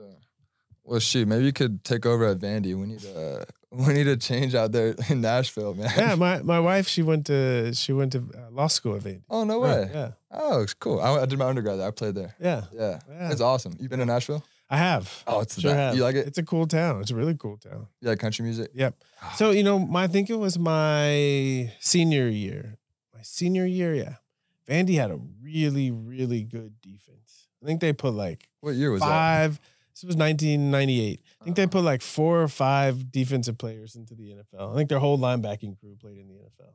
Well, shoot, maybe you could take over at Vandy. We need a we need a change out there in Nashville, man.
Yeah, my my wife she went to she went to uh, law school at Vandy.
Oh no way.
Yeah,
Oh, it's cool. I, I did my undergrad there. I played there.
yeah,
Yeah.
Yeah.
It's awesome. You been to Nashville?
I have.
Oh, it's
Sure have.
You like it?
It's a cool town. It's a really cool town.
You like country music?
Yep. So you know, my, I think it was my senior year. My senior year, yeah. Vandy had a really, really good defense. I think they put like
What year was that?
five. This was 1998. I think they oh. put like four or five defensive players into the NFL. I think their whole linebacking crew played in the NFL.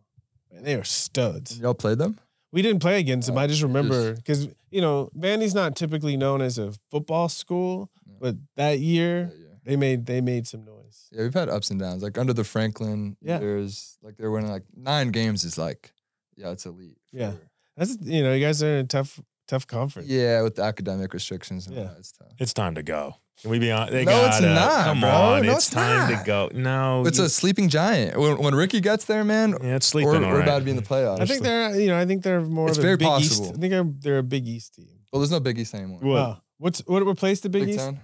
Man, they are studs.
And y'all played them?
We didn't play against them.
Oh,
I just remember because you know Vandy's not typically known as a football school,
Yeah.
but that year
Yeah, yeah.
they made they made some noise.
Yeah, we've had ups and downs. Like under the Franklin
Yeah.
there's like they're winning like nine games is like, yeah, it's elite.
Yeah.
for-
That's you know, you guys are in a tough tough conference.
Yeah, with the academic restrictions and all
Yeah.
that stuff.
It's time to go. Can we be on? They
No, it's
gotta-
not,
Come
bro.
on,
No,
it's,
it's
time
not.
to go. No,
It's
you-
a sleeping giant. When, when Ricky gets there, man,
yeah, it's sleeping.
we're,
all
we're
right.
about to be in the playoffs.
I think they're you know I think they're more
It's
of a
very
Big
possible.
East. I think they're, they're a Big East team.
well, there's no Big East anymore.
What?
Oh, what's what replaced the Big,
Big
East?
Ten?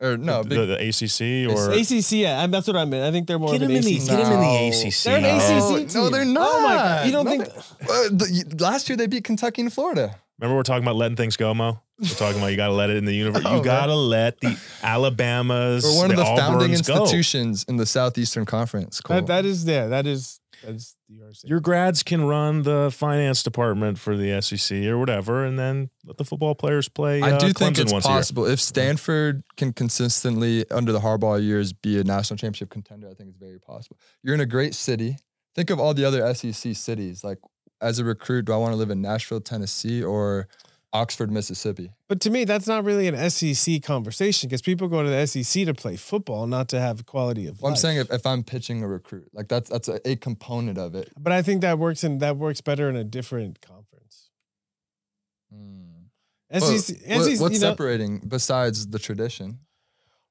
Or no,
the,
Big
the, the ACC or
ACC. Yeah, I- that's what I meant. I think they're more
get
of
them
an
in the
ACC.
get them in the ACC.
They're an
No.
ACC
No, they're not.
Oh my god! You don't
No,
think?
Uh, the, last year they beat Kentucky and Florida.
Remember we're talking about letting things go, Mo. We're talking about you got to let it in the universe.
Oh,
you got to let the Alabamas,
We're one of the founding
Auburns go.
institutions in the Southeastern Conference. Cole.
That, that is yeah. That is that's the RC.
Your grads can run the finance department for the SEC or whatever, and then let the football players play.
I
uh,
do think
Clemson
it's
once a year.
possible if Stanford can consistently under the Harbaugh years be a national championship contender. I think it's very possible. You're in a great city. Think of all the other SEC cities. Like as a recruit, do I want to live in Nashville, Tennessee, or Oxford, Mississippi?
But to me, that's not really an SEC conversation because people go to the SEC to play football, not to have quality of
Well, I'm saying if, if I'm pitching a recruit, like that's that's a, a component of it.
but I think that works and that works better in a different conference. Hmm.
Well,
SEC,
what-
SEC
what's
you know-
separating besides the tradition?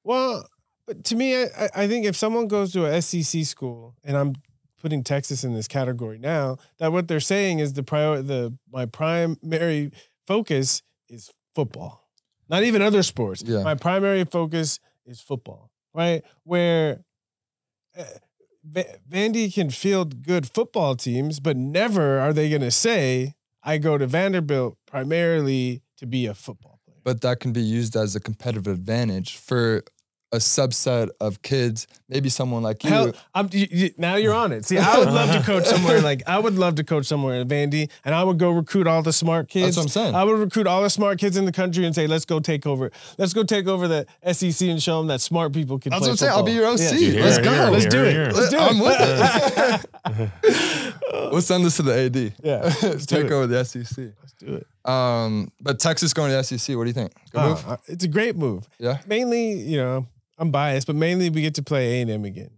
Well, but to me, I, I- I think if someone goes to a SEC school, and I'm putting Texas in this category now, that what they're saying is the prior the my primary focus is football, not even other sports.
Yeah.
My primary focus is football, right? Where uh, Va- Vandy can field good football teams, but never are they going to say, "I go to Vanderbilt primarily to be a football player."
But that can be used as a competitive advantage for a subset of kids. Maybe someone like you.
Hell, I'm, you, you- now you're on it. See, I would love to coach somewhere like I would love to coach somewhere in Vandy, and I would go recruit all the smart kids.
That's what I'm saying.
I would recruit all the smart kids in the country and say, "Let's go take over. Let's go take over the SEC and show them that smart people can
That's
play
what I'm saying. I'll be your OC.
Yeah.
Dude,
Let's
here,
go.
here,
Let's
here,
do it.
here.
Let's do it.
I'm with it. we'll send this to the AD.
Yeah, let's
Take over the SEC.
Let's do it.
Um, but Texas going to the SEC. What do you think? Good
Uh,
move.
uh, it's a great move.
Yeah.
Mainly, you know, I'm biased, but mainly we get to play A and M again.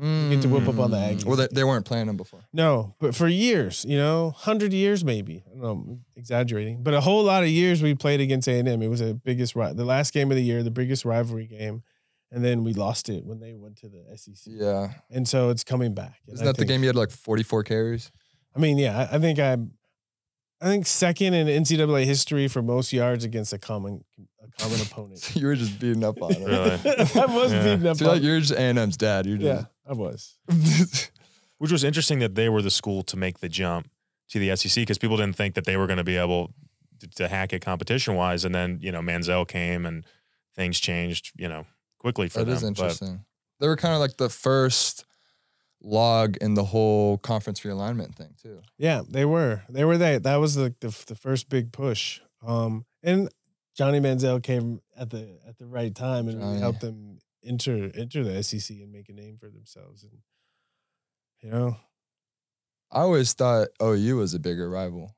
We get to whip up on the mm. Aggies.
Well, they, they weren't playing them before.
No, but for years, you know, hundred years maybe. I don't know, I'm exaggerating, but a whole lot of years we played against A and M. It was the biggest, ri- the last game of the year, the biggest rivalry game, and then we lost it when they went to the SEC.
Yeah.
And so it's coming back. And
Isn't
I
that the game you had like 44 carries?
I mean, yeah, I, I think I'm, I think second in NCAA history for most yards against a common, a common opponent.
you were just beating up on it.
Really?
I was
Yeah.
beating
I
up.
feel like
on-
you're just A&M's dad. You're
yeah,
just.
I was.
Which was interesting that they were the school to make the jump to the SEC because people didn't think that they were going to be able to, to hack it competition wise. And then, you know, Manziel came and things changed, you know, quickly for
That
them.
is
But
interesting. They were kind of like the first log in the whole conference realignment thing too.
Yeah, they were. They were there. That was the the, the first big push. Um, and Johnny Manziel came at the at the right time and really helped them enter enter the SEC and make a name for themselves. And you know,
I always thought OU was a bigger rival.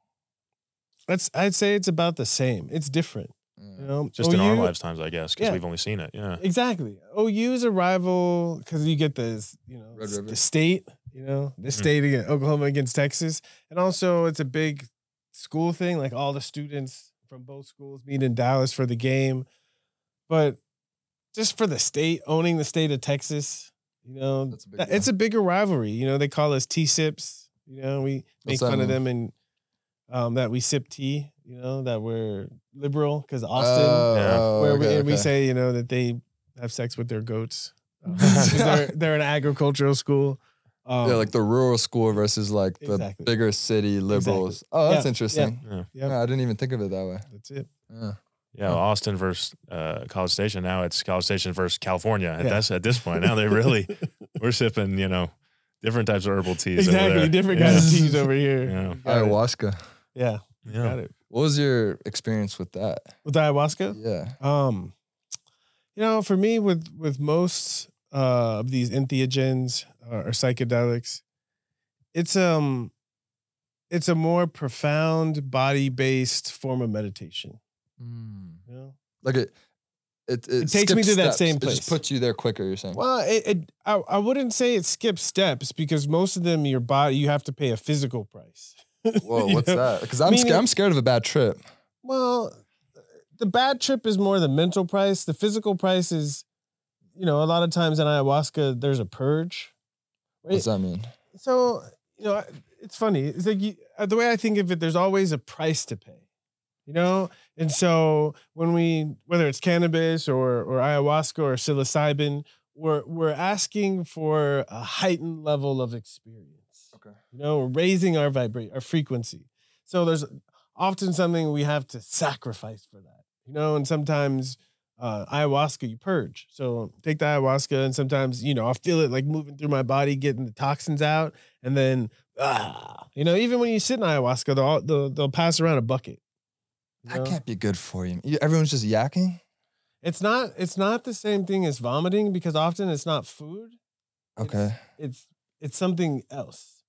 that's I'd say it's about the same. It's different. You know,
just in our
OU
lifetimes, I guess, because
Yeah.
we've only seen it. Yeah.
Exactly. OU is a rival because you get the you know
Red River.
the state, you know, the
Mhm.
state against Oklahoma against Texas, and also it's a big school thing. Like all the students from both schools meet in Dallas for the game, but just for the state owning the state of Texas, you know,
a
that- it's a bigger rivalry. You know, they call us T sips. You know, we make fun of them and um, that we sip tea. You know, that we're liberal because Austin
Oh,
Yeah.
oh,
where we,
okay,
we say you know that they have sex with their goats. Um, they're, they're an agricultural school. Um,
yeah, like the rural school versus like the
Exactly.
bigger city liberals. Oh, that's
Yeah,
interesting.
Yeah.
Yep.
Yeah, I didn't even think of it that way.
that's it.
Yeah.
Yeah. well, Austin versus uh, College Station. Now it's College Station versus California. At,
Yeah.
this, at this point, now they really, we're sipping, you know, different types of herbal teas. over
exactly
there.
different
yeah.
kind of teas over here.
Yeah.
You it.
Ayahuasca.
Yeah,
Yeah.
got it.
What was your experience with that?
With the ayahuasca,
Yeah.
um, you know, for me, with with most uh, of these entheogens uh, or psychedelics, it's um, it's a more profound body based form of meditation. You know?
Like it, it, it,
takes me
skips
to that
steps.
same
It
place.
just puts you there quicker. You're saying.
Well, it, it I, I wouldn't say it skips steps because most of them, your body, you have to pay a physical price.
Whoa, what's
know?
that? Because I'm
Meaning-
scared. I'm scared of a bad trip.
Well, the bad trip is more the mental price. The physical price is, you know, a lot of times in ayahuasca there's a purge. Right?
What's that mean?
So you know, it's funny. It's like you, uh, the way I think of it. There's always a price to pay, you know. And so when we, whether it's cannabis or or ayahuasca or psilocybin, we're we're asking for a heightened level of experience.
Okay.
You know, we're raising our vibrate our frequency. So there's often something we have to sacrifice for that. You know, and sometimes uh, ayahuasca you purge. So take the ayahuasca, and sometimes you know I'll feel it like moving through my body, getting the toxins out, and then ah, you know even when you sit in ayahuasca, they'll they'll, they'll pass around a bucket. you
That
know?
can't be good for you. Everyone's just yakking.
It's not it's not the same thing as vomiting because often it's not food.
Okay.
It's it's something else.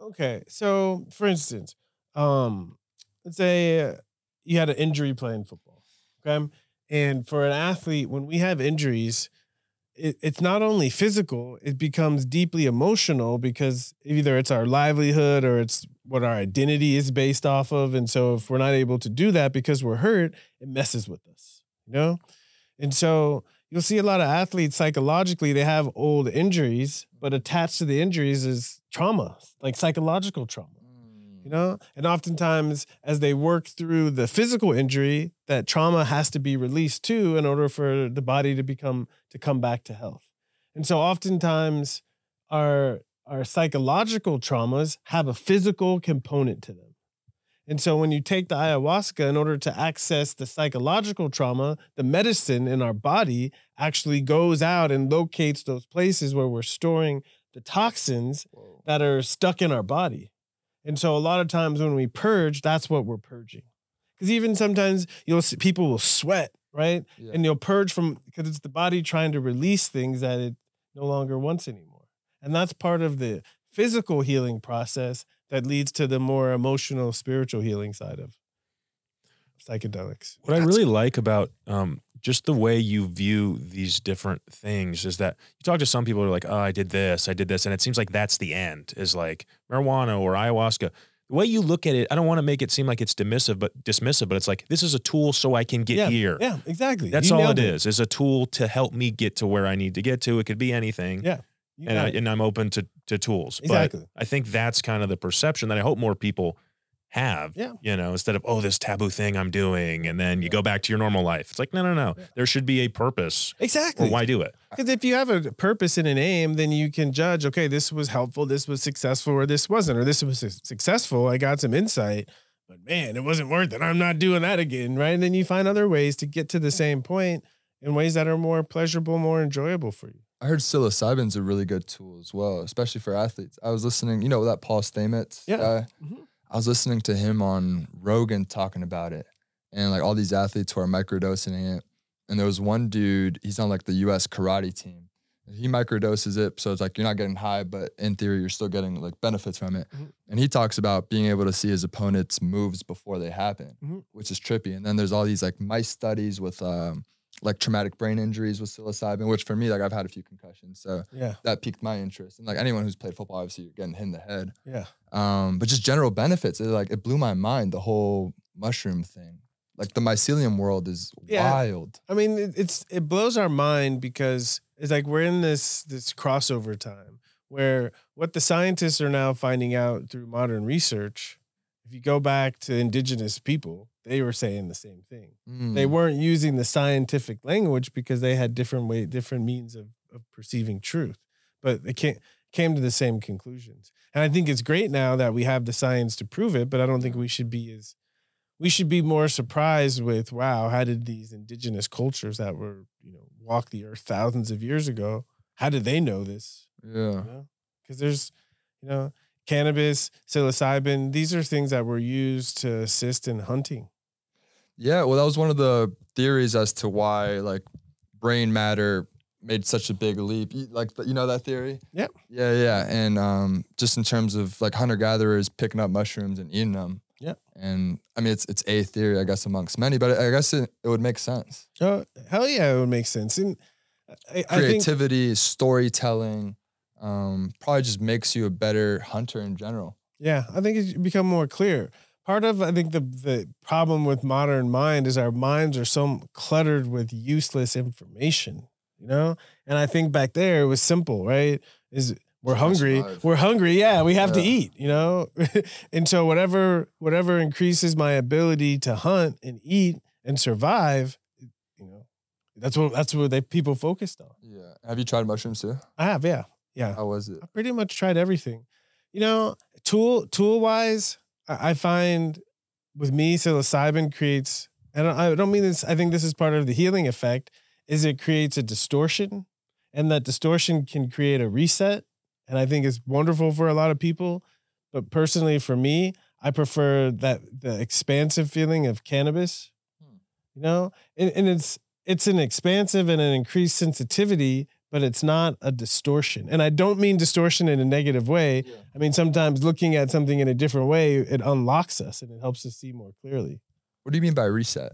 Okay. So for instance, um, let's say you had an injury playing football. Okay. And for an athlete, when we have injuries, it, it's not only physical, it becomes deeply emotional because either it's our livelihood or it's what our identity is based off of. And so if we're not able to do that because we're hurt, it messes with us, you know? And so you'll see a lot of athletes psychologically, they have old injuries, but attached to the injuries is trauma, like psychological trauma you know? And oftentimes as they work through the physical injury that trauma has to be released too in order for the body to become to come back to health. And so oftentimes our our psychological traumas have a physical component to them. And so when you take the ayahuasca in order to access the psychological trauma the medicine in our body actually goes out and locates those places where we're storing the toxins that are stuck in our body. And so a lot of times when we purge, that's what we're purging. Because even sometimes you'll see people will sweat, right?
Yeah.
And you'll purge from because it's the body trying to release things that it no longer wants anymore. And that's part of the physical healing process that leads to the more emotional, spiritual healing side of psychedelics.
What I really like about um, just the way you view these different things is that you talk to some people who are like, oh, I did this, I did this. And it seems like that's the end is like marijuana or ayahuasca. The way you look at it, I don't want to make it seem like it's dismissive, but dismissive, but it's like this is a tool so I can get
yeah,
here.
Yeah, exactly.
That's
You
all it is, is a tool to help me get to where I need to get to. It could be anything.
Yeah,
and, I, and I'm open to, to tools.
Exactly.
But I think that's kind of the perception that I hope more people have.
Yeah.
You know, instead of, oh, this taboo thing I'm doing. And then you go back to your normal life. It's like, no, no, no.
Yeah.
There should be a purpose.
exactly.
Or why do it?
Because if you have a purpose and an aim, then you can judge, okay, this was helpful, this was successful, or this wasn't, or this was successful. I got some insight, but man, it wasn't worth it. I'm not doing that again. Right. And then you find other ways to get to the same point in ways that are more pleasurable, more enjoyable for you.
I heard psilocybin's a really good tool as well, especially for athletes. I was listening, you know, that Paul Stamets
Yeah.
guy.
Mhm.
I was listening to him on Rogan talking about it, and like all these athletes who are microdosing it. And there was one dude, he's on like the U.S. karate team. He microdoses it, so it's like you're not getting high, but in theory you're still getting like benefits from it.
Mhm.
And he talks about being able to see his opponent's moves before they happen,
Mhm.
which is trippy. And then there's all these like mice studies with um, like traumatic brain injuries with psilocybin, which for me, like I've had a few concussions, so
Yeah.
that piqued my interest. And like anyone who's played football, obviously you're getting hit in the head.
Yeah.
Um, but just general benefits, it like it blew my mind. The whole mushroom thing, like the mycelium world, is
Yeah.
wild.
I mean, it, it's it blows our mind because it's like we're in this this crossover time where what the scientists are now finding out through modern research. If you go back to indigenous people, they were saying the same thing. They
Mm.
weren't using the scientific language because they had different way, different means of, of perceiving truth, but they came came to the same conclusions. And I think it's great now that we have the science to prove it, but I don't think we should be as we should be more surprised with wow, how did these indigenous cultures that were you know walked the earth thousands of years ago, how did they know this?
Yeah.
Because there's you know cannabis, psilocybin, these are things that were used to assist in hunting.
Yeah, well, that was one of the theories as to why like brain matter made such a big leap. Like you know that theory?
Yep.
Yeah, yeah, and um, just in terms of like hunter gatherers picking up mushrooms and eating them.
Yep.
And I mean, it's it's a theory, I guess, amongst many, but I guess it, it would make sense.
Oh hell yeah, it would make sense. And I, I think
Creativity, storytelling, um, probably just makes you a better hunter in general.
yeah, I think it's become more clear. Part of I think the the problem with modern mind is our minds are so cluttered with useless information, you know. And I think back there it was simple, right? Is we're hungry, we're hungry, yeah, we have to eat, you know. and so whatever whatever increases my ability to hunt and eat and survive, you know, that's what that's what they people focused on.
Yeah. Have you tried mushrooms too?
I have, yeah, yeah.
How was it?
I pretty much tried everything. You know, tool tool wise, I find with me psilocybin creates. And I I don't mean this. I think this is part of the healing effect. Is it creates a distortion, and that distortion can create a reset. And I think it's wonderful for a lot of people. But personally, for me, I prefer that the expansive feeling of cannabis.
Hmm.
You know, and, and it's it's an expansive and an increased sensitivity, but it's not a distortion. And I don't mean distortion in a negative way.
Yeah.
I mean sometimes looking at something in a different way, it unlocks us and it helps us see more clearly.
What do you mean by reset?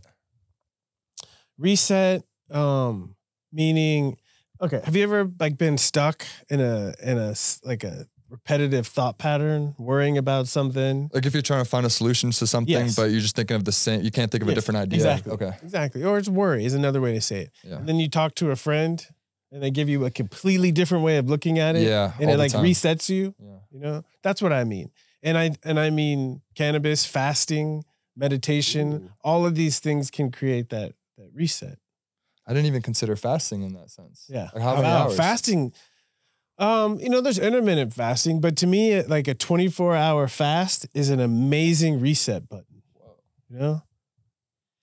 Reset, um, meaning, okay, have you ever like been stuck in a in a, like a repetitive thought pattern, worrying about something?
Like if you're trying to find a solution to something,
Yes.
but you're just thinking of the same, you can't think of a different idea.
Exactly.
Okay.
Exactly. Or it's worry is another way to say it.
Yeah.
And then you talk to a friend and they give you a completely different way of looking at it.
Yeah.
And it like
time.
resets you.
Yeah.
You know, that's what I mean. And I and I mean cannabis, fasting, meditation,
Ooh.
all of these things can create that that reset.
I didn't even consider fasting in that sense.
Yeah.
Like how many
Uh,
hours?
Fasting. Um, you know, there's intermittent fasting, but to me, like a 24 hour fast is an amazing reset button.
Whoa.
You know?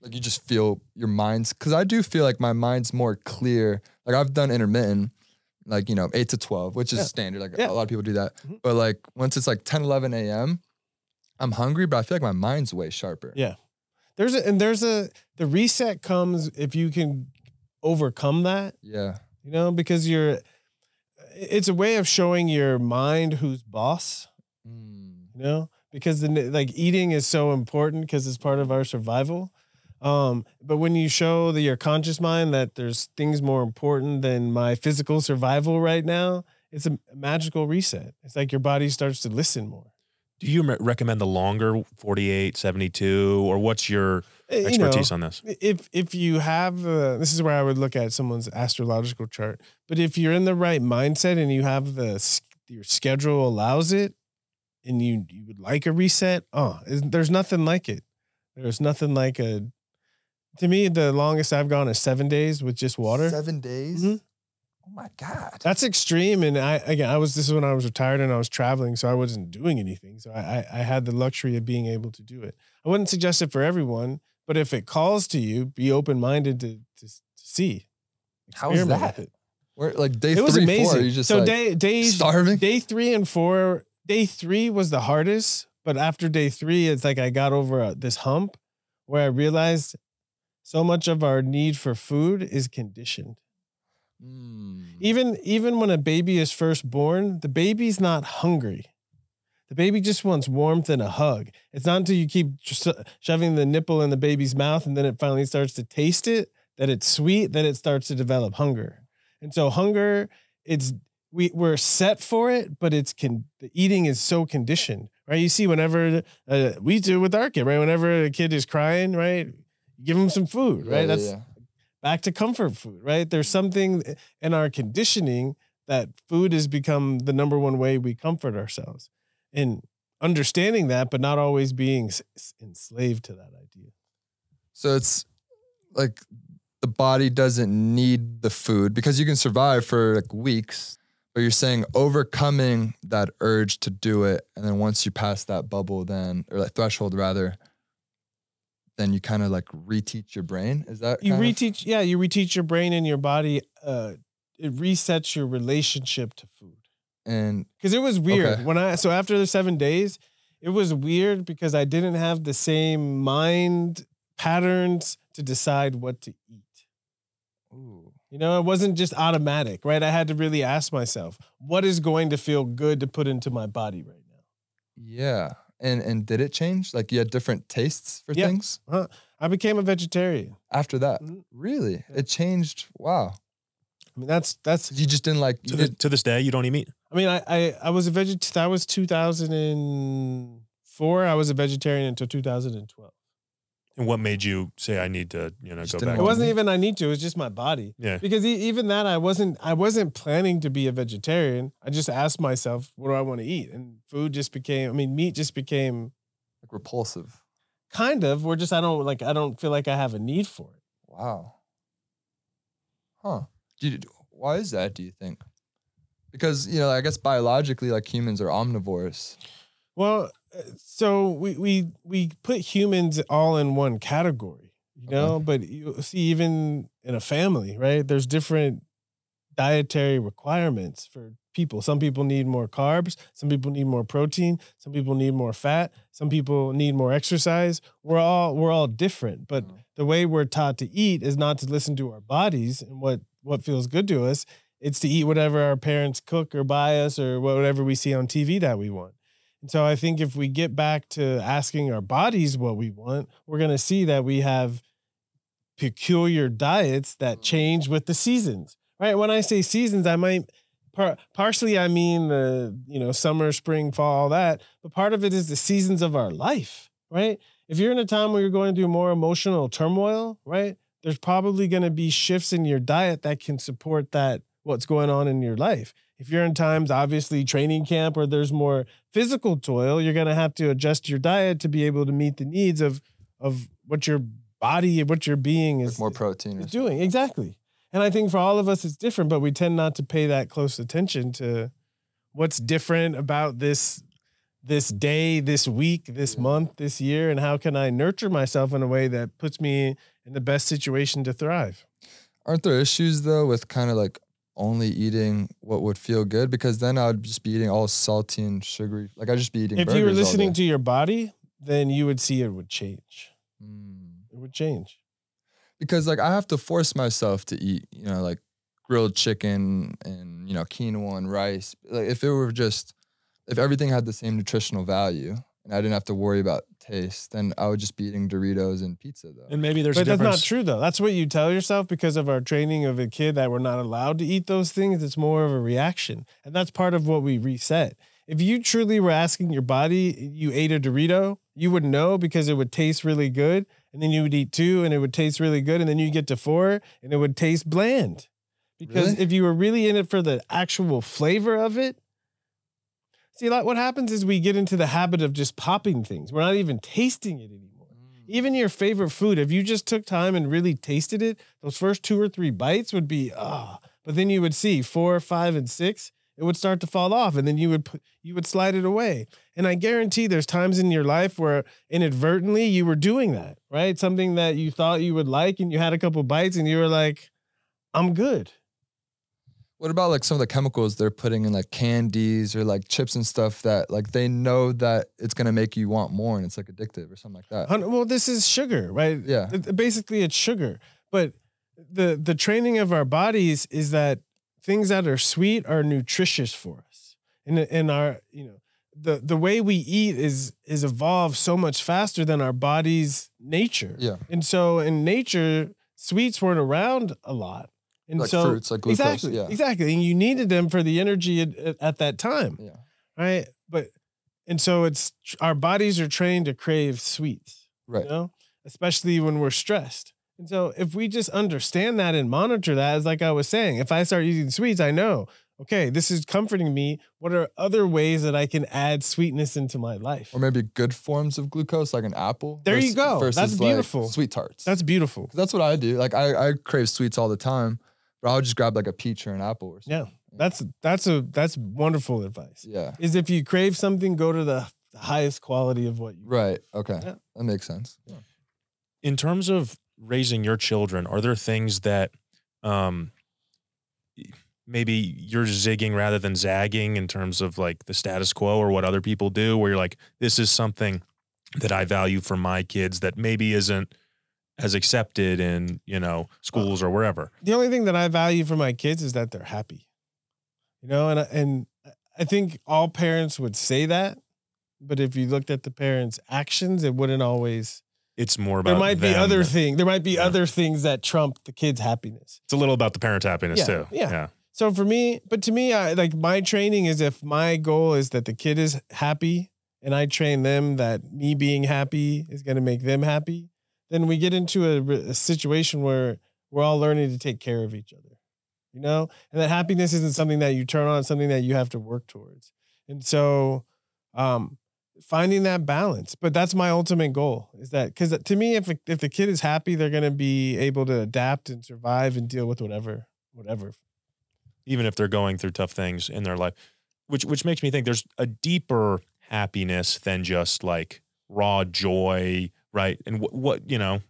Like you just feel your mind's, because I do feel like my mind's more clear. Like I've done intermittent, like, you know, 8 to 12, which is
Yeah.
standard. Like
Yeah.
a lot of people do that.
Mhm.
But like once it's like 10, 11 a.m., I'm hungry, but I feel like my mind's way sharper.
Yeah. There's a and there's a the reset comes if you can overcome that,
Yeah.
you know, because you're it's a way of showing your mind who's boss.
Mm.
you know because the like eating is so important because it's part of our survival um but when you show the your conscious mind that there's things more important than my physical survival right now it's a magical reset it's like your body starts to listen more
Do you re- recommend the longer 48, 72, or what's your
Eh, you know,
expertise on this?
if if you have uh, this is where I would look at someone's astrological chart. But if you're in the right mindset and you have the your schedule allows it, and you you would like a reset, oh, there's nothing like it. There's nothing like a. To me, the longest I've gone is seven days with just water.
Seven days?
Mhm.
Oh my God.
That's extreme, and I again, I was this is when I was retired and I was traveling, so I wasn't doing anything. So I I, I had the luxury of being able to do it. I wouldn't suggest it for everyone, but if it calls to you, be open minded to, to to see.
How is that? Where, like day
it was
three,
amazing.
four, you just
so
like
day day
starving?
day three and four. Day three was the hardest, but after day three, it's like I got over uh, this hump where I realized so much of our need for food is conditioned.
Mm.
Even even when a baby is first born, the baby's not hungry. The baby just wants warmth and a hug. It's not until you keep shoving the nipple in the baby's mouth and then it finally starts to taste it that it's sweet that it starts to develop hunger. And so hunger, it's we we're set for it, but it's con- the eating is so conditioned, right? You see, whenever uh, we do with our kid, right? Whenever a kid is crying, right, give them some food, right?
yeah,
That's
yeah.
back to comfort food, right? There's something in our conditioning that food has become the number one way we comfort ourselves. And understanding that, but not always being enslaved to that idea.
So it's like the body doesn't need the food because you can survive for like weeks. But you're saying overcoming that urge to do it, and then once you pass that bubble, then or that threshold rather, then you kind of like reteach your brain. Is that
You
kind of-
reteach, yeah, you reteach your brain and your body. Uh, it resets your relationship to food.
and
Because it was weird
Okay.
when I so after the seven days, it was weird because I didn't have the same mind patterns to decide what to eat.
ooh,
You know, it wasn't just automatic, right? I had to really ask myself, what is going to feel good to put into my body right now?
yeah. And and did it change? Like you had different tastes for
Yeah.
things
I became a vegetarian.
after that.
Mhm.
Really,
Yeah.
it changed. Wow,
I mean, that's that's.
you just didn't like.
To, the,
did-
to this day, you don't eat meat.
I mean, I I, I was a veget. That was 2004. 2004, I was a vegetarian until 2012.
And what made you say I need to, you know,
Just
go back?
It wasn't even I need to. It was just my body.
Yeah.
Because e- even that, I wasn't. I wasn't planning to be a vegetarian. I just asked myself, what do I want to eat? And food just became. I mean, meat just became
Like repulsive.
kind of. We're just. I don't like. I don't feel like I have a need for it.
Wow. Huh. Do you, why is that, do you think? Because, you know, I guess biologically, like humans are omnivores.
Well, so we we we put humans all in one category, you know. But you see, even in a family, right? There's different dietary requirements for people. Some people need more carbs. Some people need more protein. Some people need more fat. Some people need more exercise. We're all we're all different, but
Mhm.
the way we're taught to eat is not to listen to our bodies and what what feels good to us. It's to eat whatever our parents cook or buy us or whatever we see on TV that we want. And so I think if we get back to asking our bodies what we want, we're going to see that we have peculiar diets that mm-hmm. change with the seasons. Right? When I say seasons, I might par- partially I mean the, you know, summer, spring, fall, all that, but part of it is the seasons of our life, right? If you're in a time where you're going through more emotional turmoil, right? There's probably going to be shifts in your diet that can support that what's going on in your life. If you're in times, obviously, training camp where there's more physical toil, you're going to have to adjust your diet to be able to meet the needs of of what your body, what your being
Like
is,
more protein.
Is doing. Exactly. And I think for all of us, it's different, but we tend not to pay that close attention to what's different about this this day, this week, this
Yeah.
month, this year, and how can I nurture myself in a way that puts me in the best situation to thrive.
Aren't there issues though with kind of like only eating what would feel good? Because then I would just be eating all salty and sugary. Like I'd just be eating
If you were listening to your body, then you would see it would change.
Mm.
It would change.
because like I have to force myself to eat, you know, like grilled chicken and you know quinoa and rice. Like if it were just if everything had the same nutritional value and I didn't have to worry about taste, then I would just be eating Doritos and pizza though.
And maybe there's
but
a
that's
difference.
not true though. That's what you tell yourself because of our training of a kid that we're not allowed to eat those things. It's more of a reaction. And that's part of what we reset. If you truly were asking your body, you ate a Dorito, you would know because it would taste really good. And then you would eat two and it would taste really good. And then you get to four and it would taste bland. Because
Really?
if you were really in it for the actual flavor of it, see, like what happens is we get into the habit of just popping things. We're not even tasting it anymore even your favorite food, if you just took time and really tasted it, those first two or three bites would be ah. But then you would see four, five, and six, it would start to fall off, and then you would put, you would slide it away. And I guarantee there's times in your life where inadvertently you were doing that, right? Something that you thought you would like, and you had a couple bites, and you were like, "I'm good."
What about like some of the chemicals they're putting in like candies or like chips and stuff that like they know that it's gonna make you want more and it's like addictive or something like that?
Well, this is sugar, right?
Yeah.
It- Basically, it's sugar. But the the training of our bodies is that things that are sweet are nutritious for us. And and our you know the the way we eat is is evolved so much faster than our body's nature.
Yeah.
And so in nature, sweets weren't around a lot. And
Like
so
fruits, like glucose.
exactly,
Yeah.
exactly, and you needed them for the energy at, at- at that time
Yeah.
right? But and so it's our bodies are trained to crave sweets,
Right.
you know, especially when we're stressed. And so if we just understand that and monitor that, as like I was saying, if I start eating sweets, I know, okay, this is comforting me. What are other ways that I can add sweetness into my life?
Or maybe good forms of glucose, like an apple.
There you go.
Versus
That's
like,
beautiful.
sweet tarts.
That's beautiful.
that's what I do. Like I, I crave sweets all the time, but I'll just grab like a peach or an apple or something.
Yeah. That's that's a that's wonderful advice.
Yeah.
Is if you crave something, go to the, the highest quality of what you
Right. Okay.
Yeah.
That makes sense.
in terms of raising your children, are there things that um, maybe you're zigging rather than zagging in terms of like the status quo or what other people do, where you're like, this is something that I value for my kids that maybe isn't as accepted in you know schools or wherever.
the only thing that I value for my kids is that they're happy. You know, and I- and I think all parents would say that, but if you looked at the parents' actions, it wouldn't always.
It's more about
There might be other things. There might be
Yeah.
other things that trump the kids' happiness.
It's a little about the parent happiness
Yeah,
too.
yeah. So for me, but to me, I like my training is if my goal is that the kid is happy and I train them that me being happy is going to make them happy, then we get into a, a situation where we're all learning to take care of each other, you know, and that happiness isn't something that you turn on, something that you have to work towards. And so, um, finding that balance, but that's my ultimate goal is that because to me, if if the kid is happy, they're going to be able to adapt and survive and deal with whatever, whatever.
even if they're going through tough things in their life, which which makes me think there's a deeper happiness than just like raw joy, right? And what what you know,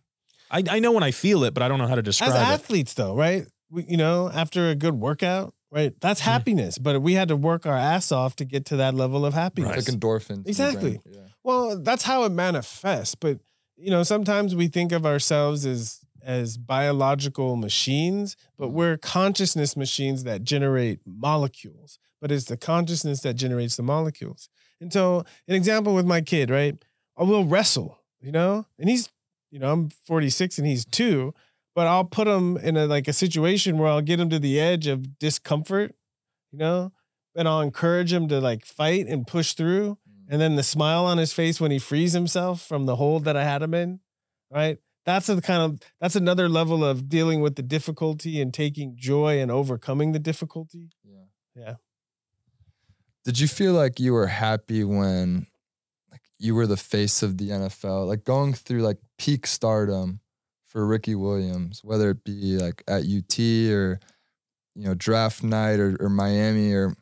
I I know when I feel it, but I don't know how to describe
As
it.
athletes, though, right? We, you know, after a good workout, right? That's
Mhm.
happiness. But we had to work our ass off to get to that level of happiness.
Right.
Like endorphins.
Exactly.
Yeah.
Well, that's how it manifests. But you know, sometimes we think of ourselves as as biological machines, but we're consciousness machines that generate molecules. But it's the consciousness that generates the molecules. And so, an example with my kid, right? I will wrestle, you know, and he's, you know, I'm 46 and he's two, but I'll put him in a like a situation where I'll get him to the edge of discomfort, you know, and I'll encourage him to like fight and push through mm. and then the smile on his face when he frees himself from the hold that I had him in, right? That's the kind of that's another level of dealing with the difficulty and taking joy and overcoming the difficulty.
Yeah.
Yeah.
Did you feel like you were happy when you were the face of the NFL? Like going through like peak stardom for Ricky Williams, whether it be like at UT or you know, draft night or, or Miami or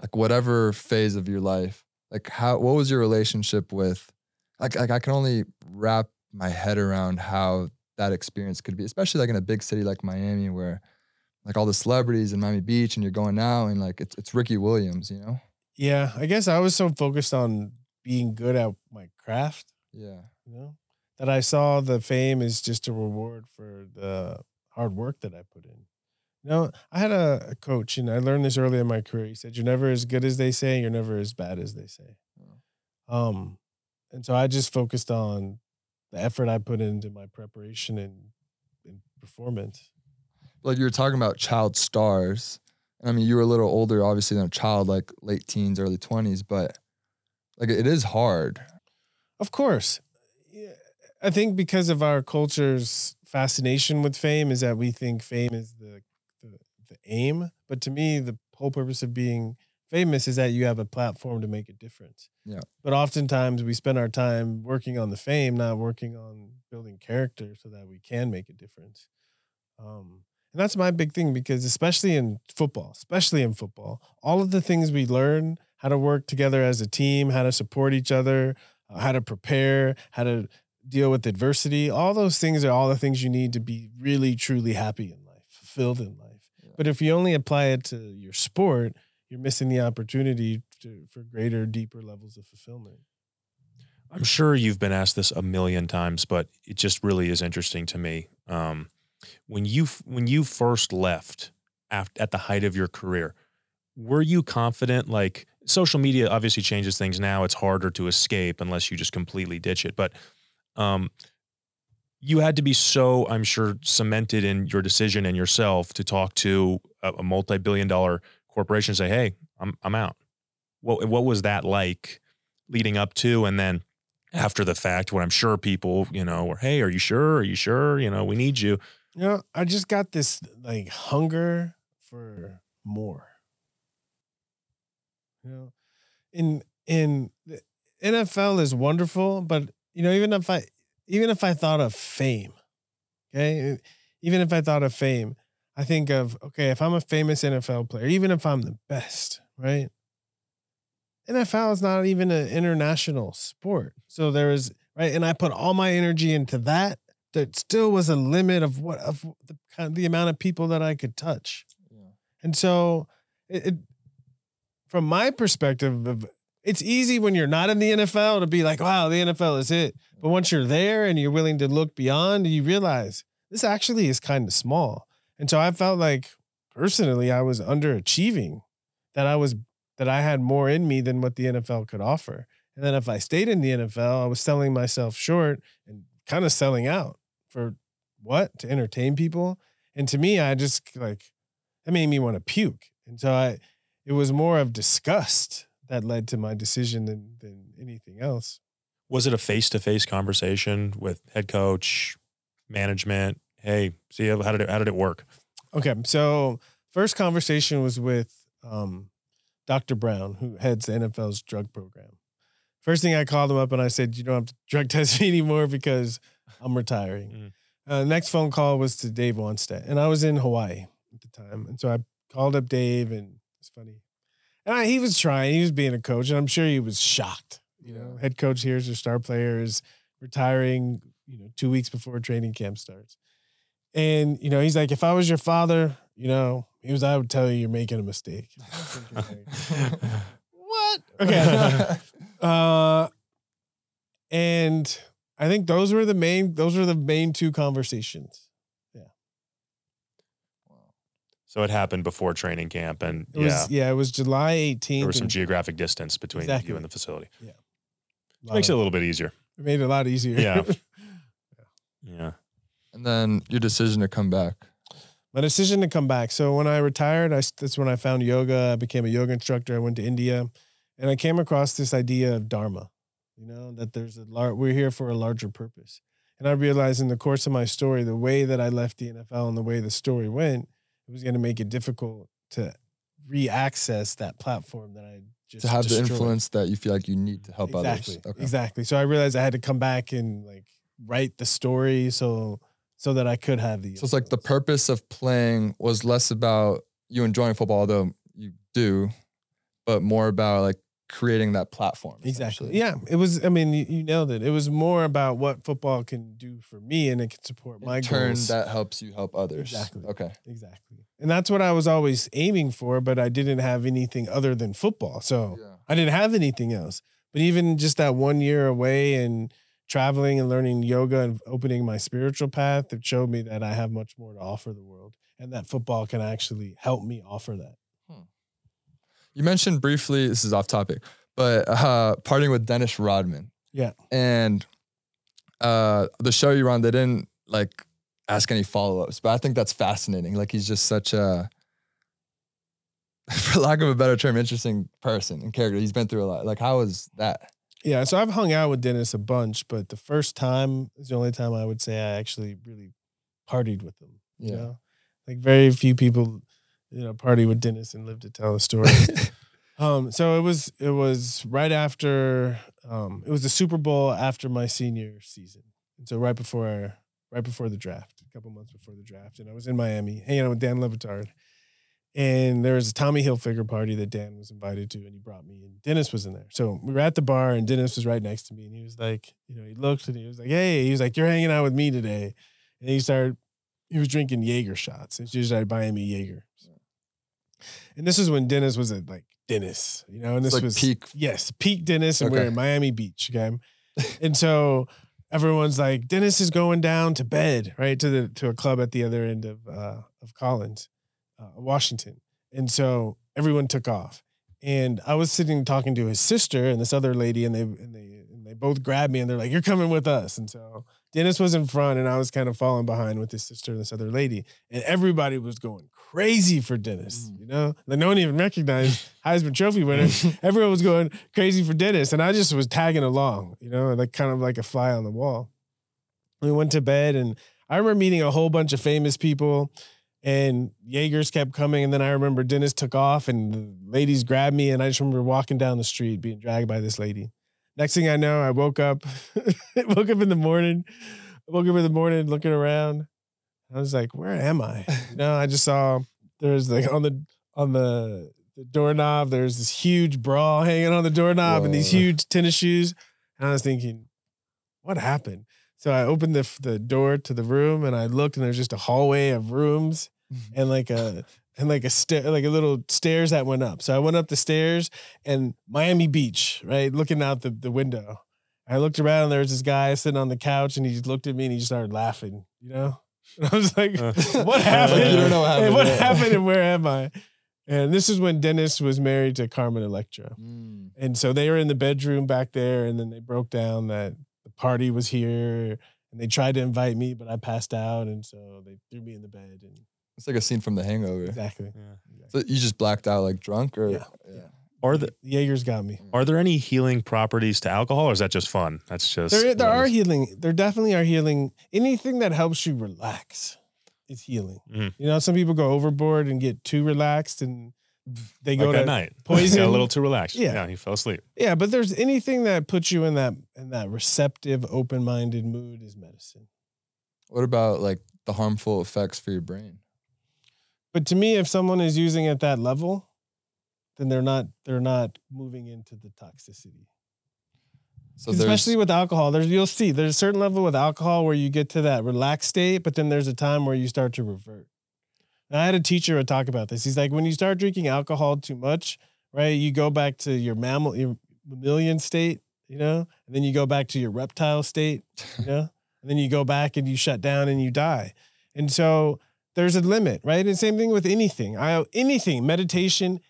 like whatever phase of your life. Like how what was your relationship with like like I can only wrap my head around how that experience could be, especially like in a big city like Miami where like all the celebrities in Miami Beach and you're going now and like it's it's Ricky Williams, you know?
Yeah, I guess I was so focused on being good at my craft,
Yeah.
you know, that I saw the fame is just a reward for the hard work that I put in. You know, I had a, a coach, and I learned this early in my career. He said, "You're never as good as they say. You're never as bad as they say." Um, and so I just focused on the effort I put into my preparation and, and performance.
Like you were talking about child stars. I mean, you were a little older, obviously, than a child, like late teens, early 20s, but like it is hard.
Of course. I think because of our culture's fascination with fame is that we think fame is the, the the aim. But to me, the whole purpose of being famous is that you have a platform to make a difference.
Yeah.
But oftentimes we spend our time working on the fame, not working on building character so that we can make a difference. Um, and that's my big thing because especially in football, especially in football, all of the things we learn, how to work together as a team, how to support each other, uh, how to prepare, how to deal with adversity. All those things are all the things you need to be really, truly happy in life, fulfilled in life.
Yeah.
But if you only apply it to your sport, you're missing the opportunity to, for greater, deeper levels of fulfillment.
I'm sure you've been asked this a million times, but it just really is interesting to me. Um, when you when you first left after, at the height of your career, were you confident? Like social media obviously changes things now. It's harder to escape unless you just completely ditch it. But um, you had to be so, I'm sure, cemented in your decision and yourself to talk to a, a multi-billion-dollar corporation and say, "Hey, I'm I'm out." What what was that like leading up to, and then after the fact, when I'm sure people, you know, were, "Hey, are you sure? Are you sure? You know, we need you."
You know, I just got this like hunger for more. You know, in in the NFL is wonderful, but you know, even if I even if I thought of fame, okay, even if I thought of fame, I think of okay, if I'm a famous NFL player, even if I'm the best, right? NFL is not even an international sport, so there is right, and I put all my energy into that there still was a limit of what of the kind of the amount of people that I could touch.
Yeah.
And so it, it from my perspective it's easy when you're not in the NFL to be like, wow, the NFL is it. But once you're there and you're willing to look beyond, you realize this actually is kind of small. And so I felt like personally I was underachieving, that I was that I had more in me than what the NFL could offer. And then if I stayed in the NFL, I was selling myself short and kind of selling out for what? To entertain people. And to me, I just like that made me want to puke. And so I it was more of disgust that led to my decision than than anything else.
Was it a face to face conversation with head coach, management? Hey, see how did it how did it work?
Okay, so first conversation was with um, Dr. Brown, who heads the NFL's drug program. First thing I called him up and I said, "You don't have to drug test me anymore because I'm retiring."
Mm.
Uh, next phone call was to Dave Wannstedt, and I was in Hawaii at the time, and so I called up Dave, and it's funny, and I, he was trying, he was being a coach, and I'm sure he was shocked. You know, head coach here's your star player is retiring, you know, two weeks before training camp starts, and you know, he's like, if I was your father, you know, he was, I would tell you you're making a mistake. what? Okay. uh, and I think those were the main those were the main two conversations.
So it happened before training camp, and
It
yeah,
was yeah, it was July 18th.
there was some geographic distance between
Exactly.
you and the facility.
lot
Makes it a little bit easier.
it made it a lot easier.
Yeah. Yeah.
And then your decision to come back.
My decision to come back. So when I retired, I, that's when I found yoga. I became a yoga instructor. I went to India, and I came across this idea of dharma. You know that there's a lar- we're here for a larger purpose. And I realized in the course of my story, the way that I left the NFL and the way the story went, it was going to make it difficult to re-access that platform that I just
to have the influence that you feel like you need to help
exactly,
others. Okay.
Exactly. So I realized I had to come back and like write the story so so that I could have the.
So it's like the purpose of playing was less about you enjoying football, although you do, but more about like creating that platform.
Exactly. Yeah. It was. I mean, you, you nailed it. It was more about what football can do for me, and it can support my
In turn,
goals.
that helps you help others.
Exactly.
Okay.
exactly. And that's what I was always aiming for, but I didn't have anything other than football. So
Yeah.
I didn't have anything else. But even just that one year away and traveling and learning yoga and opening my spiritual path, it showed me that I have much more to offer the world, and that football can actually help me offer that.
You mentioned briefly, this is off topic, but uh, partying with Dennis Rodman.
Yeah.
And uh, the show you were on, they didn't like ask any follow ups, but I think that's fascinating. Like he's just such a, for lack of a better term, interesting person and character. He's been through a lot. Like, how was that?
Yeah, so I've hung out with Dennis a bunch, but the first time is the only time I would say I actually really partied with him. You
Yeah.
know? Like very few people, you know, party with Dennis and live to tell the story. um, so it was it was right after um it was the Super Bowl after my senior season. And so right before right before the draft, a couple months before the draft. And I was in Miami hanging out with Dan Le Batard. And there was a Tommy Hilfiger party that Dan was invited to, and he brought me, and Dennis was in there. So we were at the bar, and Dennis was right next to me, and he was like, you know, he looked and he was like, hey, he was like, you're hanging out with me today, and he started, he was drinking Jaeger shots, and she started buying me Jaeger. And this is when Dennis was at like Dennis, you know, and this
like
was
peak.
yes, peak Dennis, and we're in Miami Beach, okay, and so everyone's like, Dennis is going down to bed, right, to the to a club at the other end of uh, of Collins, uh, Washington, and so everyone took off, and I was sitting talking to his sister and this other lady, and they and they and they both grabbed me, and they're like, "You're coming with us," and so Dennis was in front, and I was kind of falling behind with his sister and this other lady, and everybody was going crazy for Dennis,
Mm.
you know, like no one even recognized Heisman Trophy winner. Everyone was going crazy for Dennis, and I just was tagging along, you know, like kind of like a fly on the wall. We went to bed, and I remember meeting a whole bunch of famous people, and Jaegers kept coming, and then I remember Dennis took off, and the ladies grabbed me, and I just remember walking down the street being dragged by this lady. Next thing I know, I woke up, woke up in the morning, I woke up in the morning looking around. I was like, "Where am I?" You know, I just saw there's like on the on the the doorknob. There's this huge bra hanging on the doorknob and these huge tennis shoes. And I was thinking, what happened? So I opened the the door to the room and I looked and there's just a hallway of rooms mm-hmm. and like a and like a stair like a little stairs that went up. So I went up the stairs and Miami Beach, right, looking out the, the window. I looked around and there was this guy sitting on the couch and he just looked at me and he just started laughing, you know? And I was like,
Uh,
what happened?
Like, you don't know what
Hey,
happened.
what
Yeah.
happened and where am I? And this is when Dennis was married to Carmen Electra.
Mm.
And so they were in the bedroom back there, and then they broke down that the party was here, and they tried to invite me, but I passed out, and so they threw me in the bed. And
It's like a scene from The Hangover.
exactly,
Yeah.
So you just blacked out like drunk or
Yeah, yeah.
Are the
Jaeger's got me.
are there any healing properties to alcohol, or is that just fun? That's just
There, there are
what
healing. There definitely are healing. Anything that helps you relax is healing.
Mhm.
You know, some people go overboard and get too relaxed, and they
it is.
go
like
to
at night.
poison.
Got a little too relaxed.
Yeah.
yeah, he fell asleep.
yeah. But there's anything that puts you in that in that receptive, open minded mood is medicine.
What about like the harmful effects for your brain?
But to me, if someone is using at that level, then they're not they're not moving into the toxicity.
So
Especially with alcohol, there's you'll see there's a certain level with alcohol where you get to that relaxed state, but then there's a time where you start to revert. And I had a teacher would talk about this. He's like, when you start drinking alcohol too much, right? You go back to your mammal, your mammalian state, you know, and then you go back to your reptile state, you know, and then you go back and you shut down and you die. And so there's a limit, right? And same thing with anything. I anything, meditation,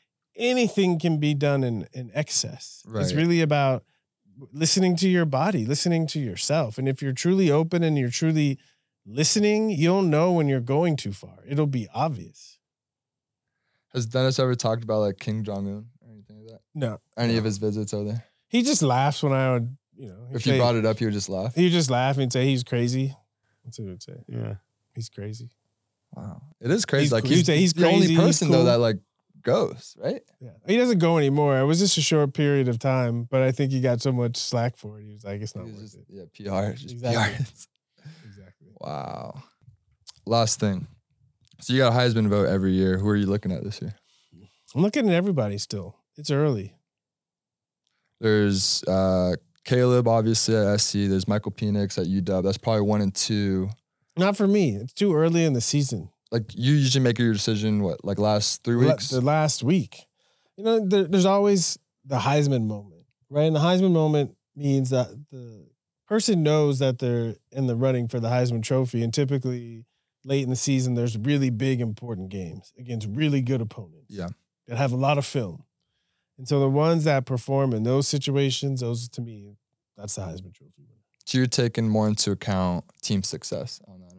anything can be done in in excess. It's really about listening to your body, listening to yourself. And if you're truly open and you're truly listening, you'll know when you're going too far. It'll be obvious.
has Dennis ever talked about like Kim Jong Un or anything like that?
No.
Any of his visits over there?
He just laughs when I would, you know, he'd
If you brought it up, he would just laugh.
he would just laugh and say he's crazy. That's what he would say.
Yeah.
He's crazy.
Wow, it is crazy.
He's
like
cool.
he's,
You'd say he's
the only
crazy, he's
person though that like goes right.
Yeah. He doesn't go anymore. It was just a short period of time, but I think he got so much slack for it. He was like, it's not worth
just,
it.
yeah, PR, just
Exactly.
PR.
Exactly.
wow. Last thing. So you got a Heisman vote every year. Who are you looking at this year?
I'm looking at everybody still. It's early.
There's uh Caleb, obviously at SC. There's Michael Penix at UW. That's probably one and two.
Not for me. It's too early in the season.
Like you usually make your decision what like last three weeks.
The last week. You know, there, there's always the Heisman moment, right? And the Heisman moment means that the person knows that they're in the running for the Heisman Trophy. And typically, late in the season, there's really big, important games against really good opponents.
Yeah.
That have a lot of film. And so the ones that perform in those situations, those to me, that's the Heisman Trophy.
So you're taking more into account team success on that.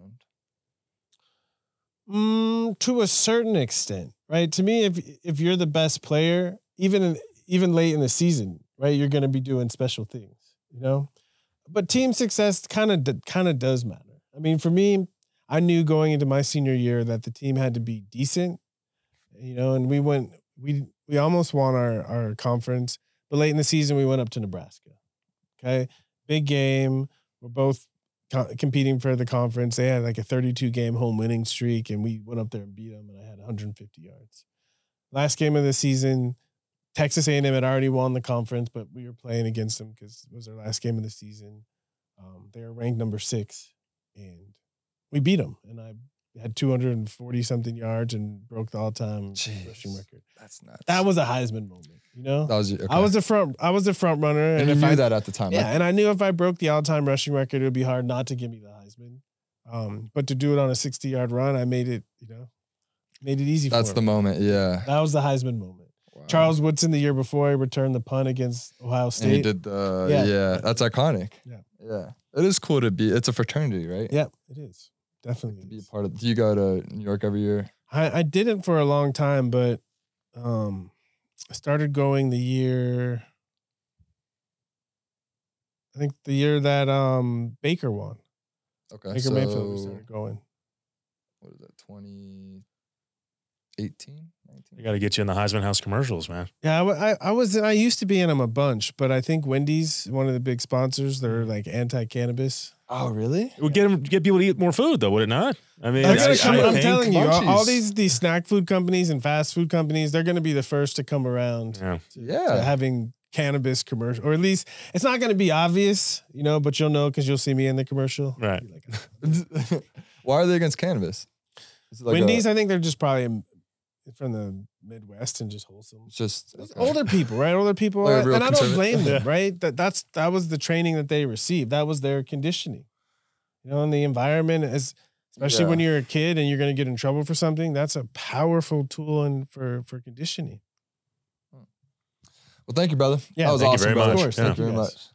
Mm, to a certain extent, right? To me, if if you're the best player, even in, even late in the season, right, you're going to be doing special things, you know. But team success kind of kind of does matter. I mean, for me, I knew going into my senior year that the team had to be decent, you know, and we went we we almost won our our conference, but late in the season we went up to Nebraska. Okay, big game. We're both co- competing for the conference. They had like a 32 game home winning streak, and we went up there and beat them. And I had 150 yards. Last game of the season, Texas A&M had already won the conference, but we were playing against them because it was our last game of the season. Um, they were ranked number six, and we beat them. And I had 240 something yards and broke the all time rushing record.
That's nuts.
That was a Heisman moment, you know.
that was your-
I was the front. I was the front runner,
and you
if
knew
I,
that at the time.
yeah,
Like,
and I knew if I broke the all-time rushing record, it would be hard not to give me the Heisman. Um, but to do it on a 60-yard run, I made it, you know, made it easy for that's
the
him.
moment. Yeah.
That was the Heisman moment.
Wow.
Charles Woodson, the year before, he returned the punt against Ohio
And he
State.
did the
Yeah.
yeah. That's iconic.
Yeah.
Yeah. It is cool to be. It's a fraternity, right?
Yeah, it is definitely.
To be a part of. Do you go to New York every year?
I, I didn't for a long time, but um, I started going the year. I think the year that um Baker won.
Okay.
Baker
so,
Mayfield we started going.
What is that? 2018, 19?
I got to get you in the Heisman House commercials, man.
Yeah, I, I, I was I used to be in them a bunch, but I think Wendy's one of the big sponsors. They're mm-hmm. like anti-cannabis.
Oh, really?
It would get 'em- get people to eat more food, though, would it not? I mean,
They're
I,
gonna come-
I
I'm
think-
telling you, all, all these these snack food companies and fast food companies, they're going to be the first to come around
Yeah.
to,
Yeah.
to having cannabis commercial, or at least it's not going to be obvious, you know, but you'll know because you'll see me in the commercial.
Right.
Like,
Why are they against cannabis? Is like
Wendy's,
A,
I think they're just probably from the Midwest and just wholesome.
just okay.
Uh, older people, right? Older people,
Like a
and I don't blame them, right? That that's that was the training that they received. That was their conditioning, you know. And the environment is, especially when you're a kid and you're going to get in trouble for something. That's a powerful tool and for for conditioning. Hmm.
Well, thank you, brother.
Yeah,
that was
thank you
awesome,
very
brother.
much.
Of course,
Yeah.
Thank you very
guys.
much.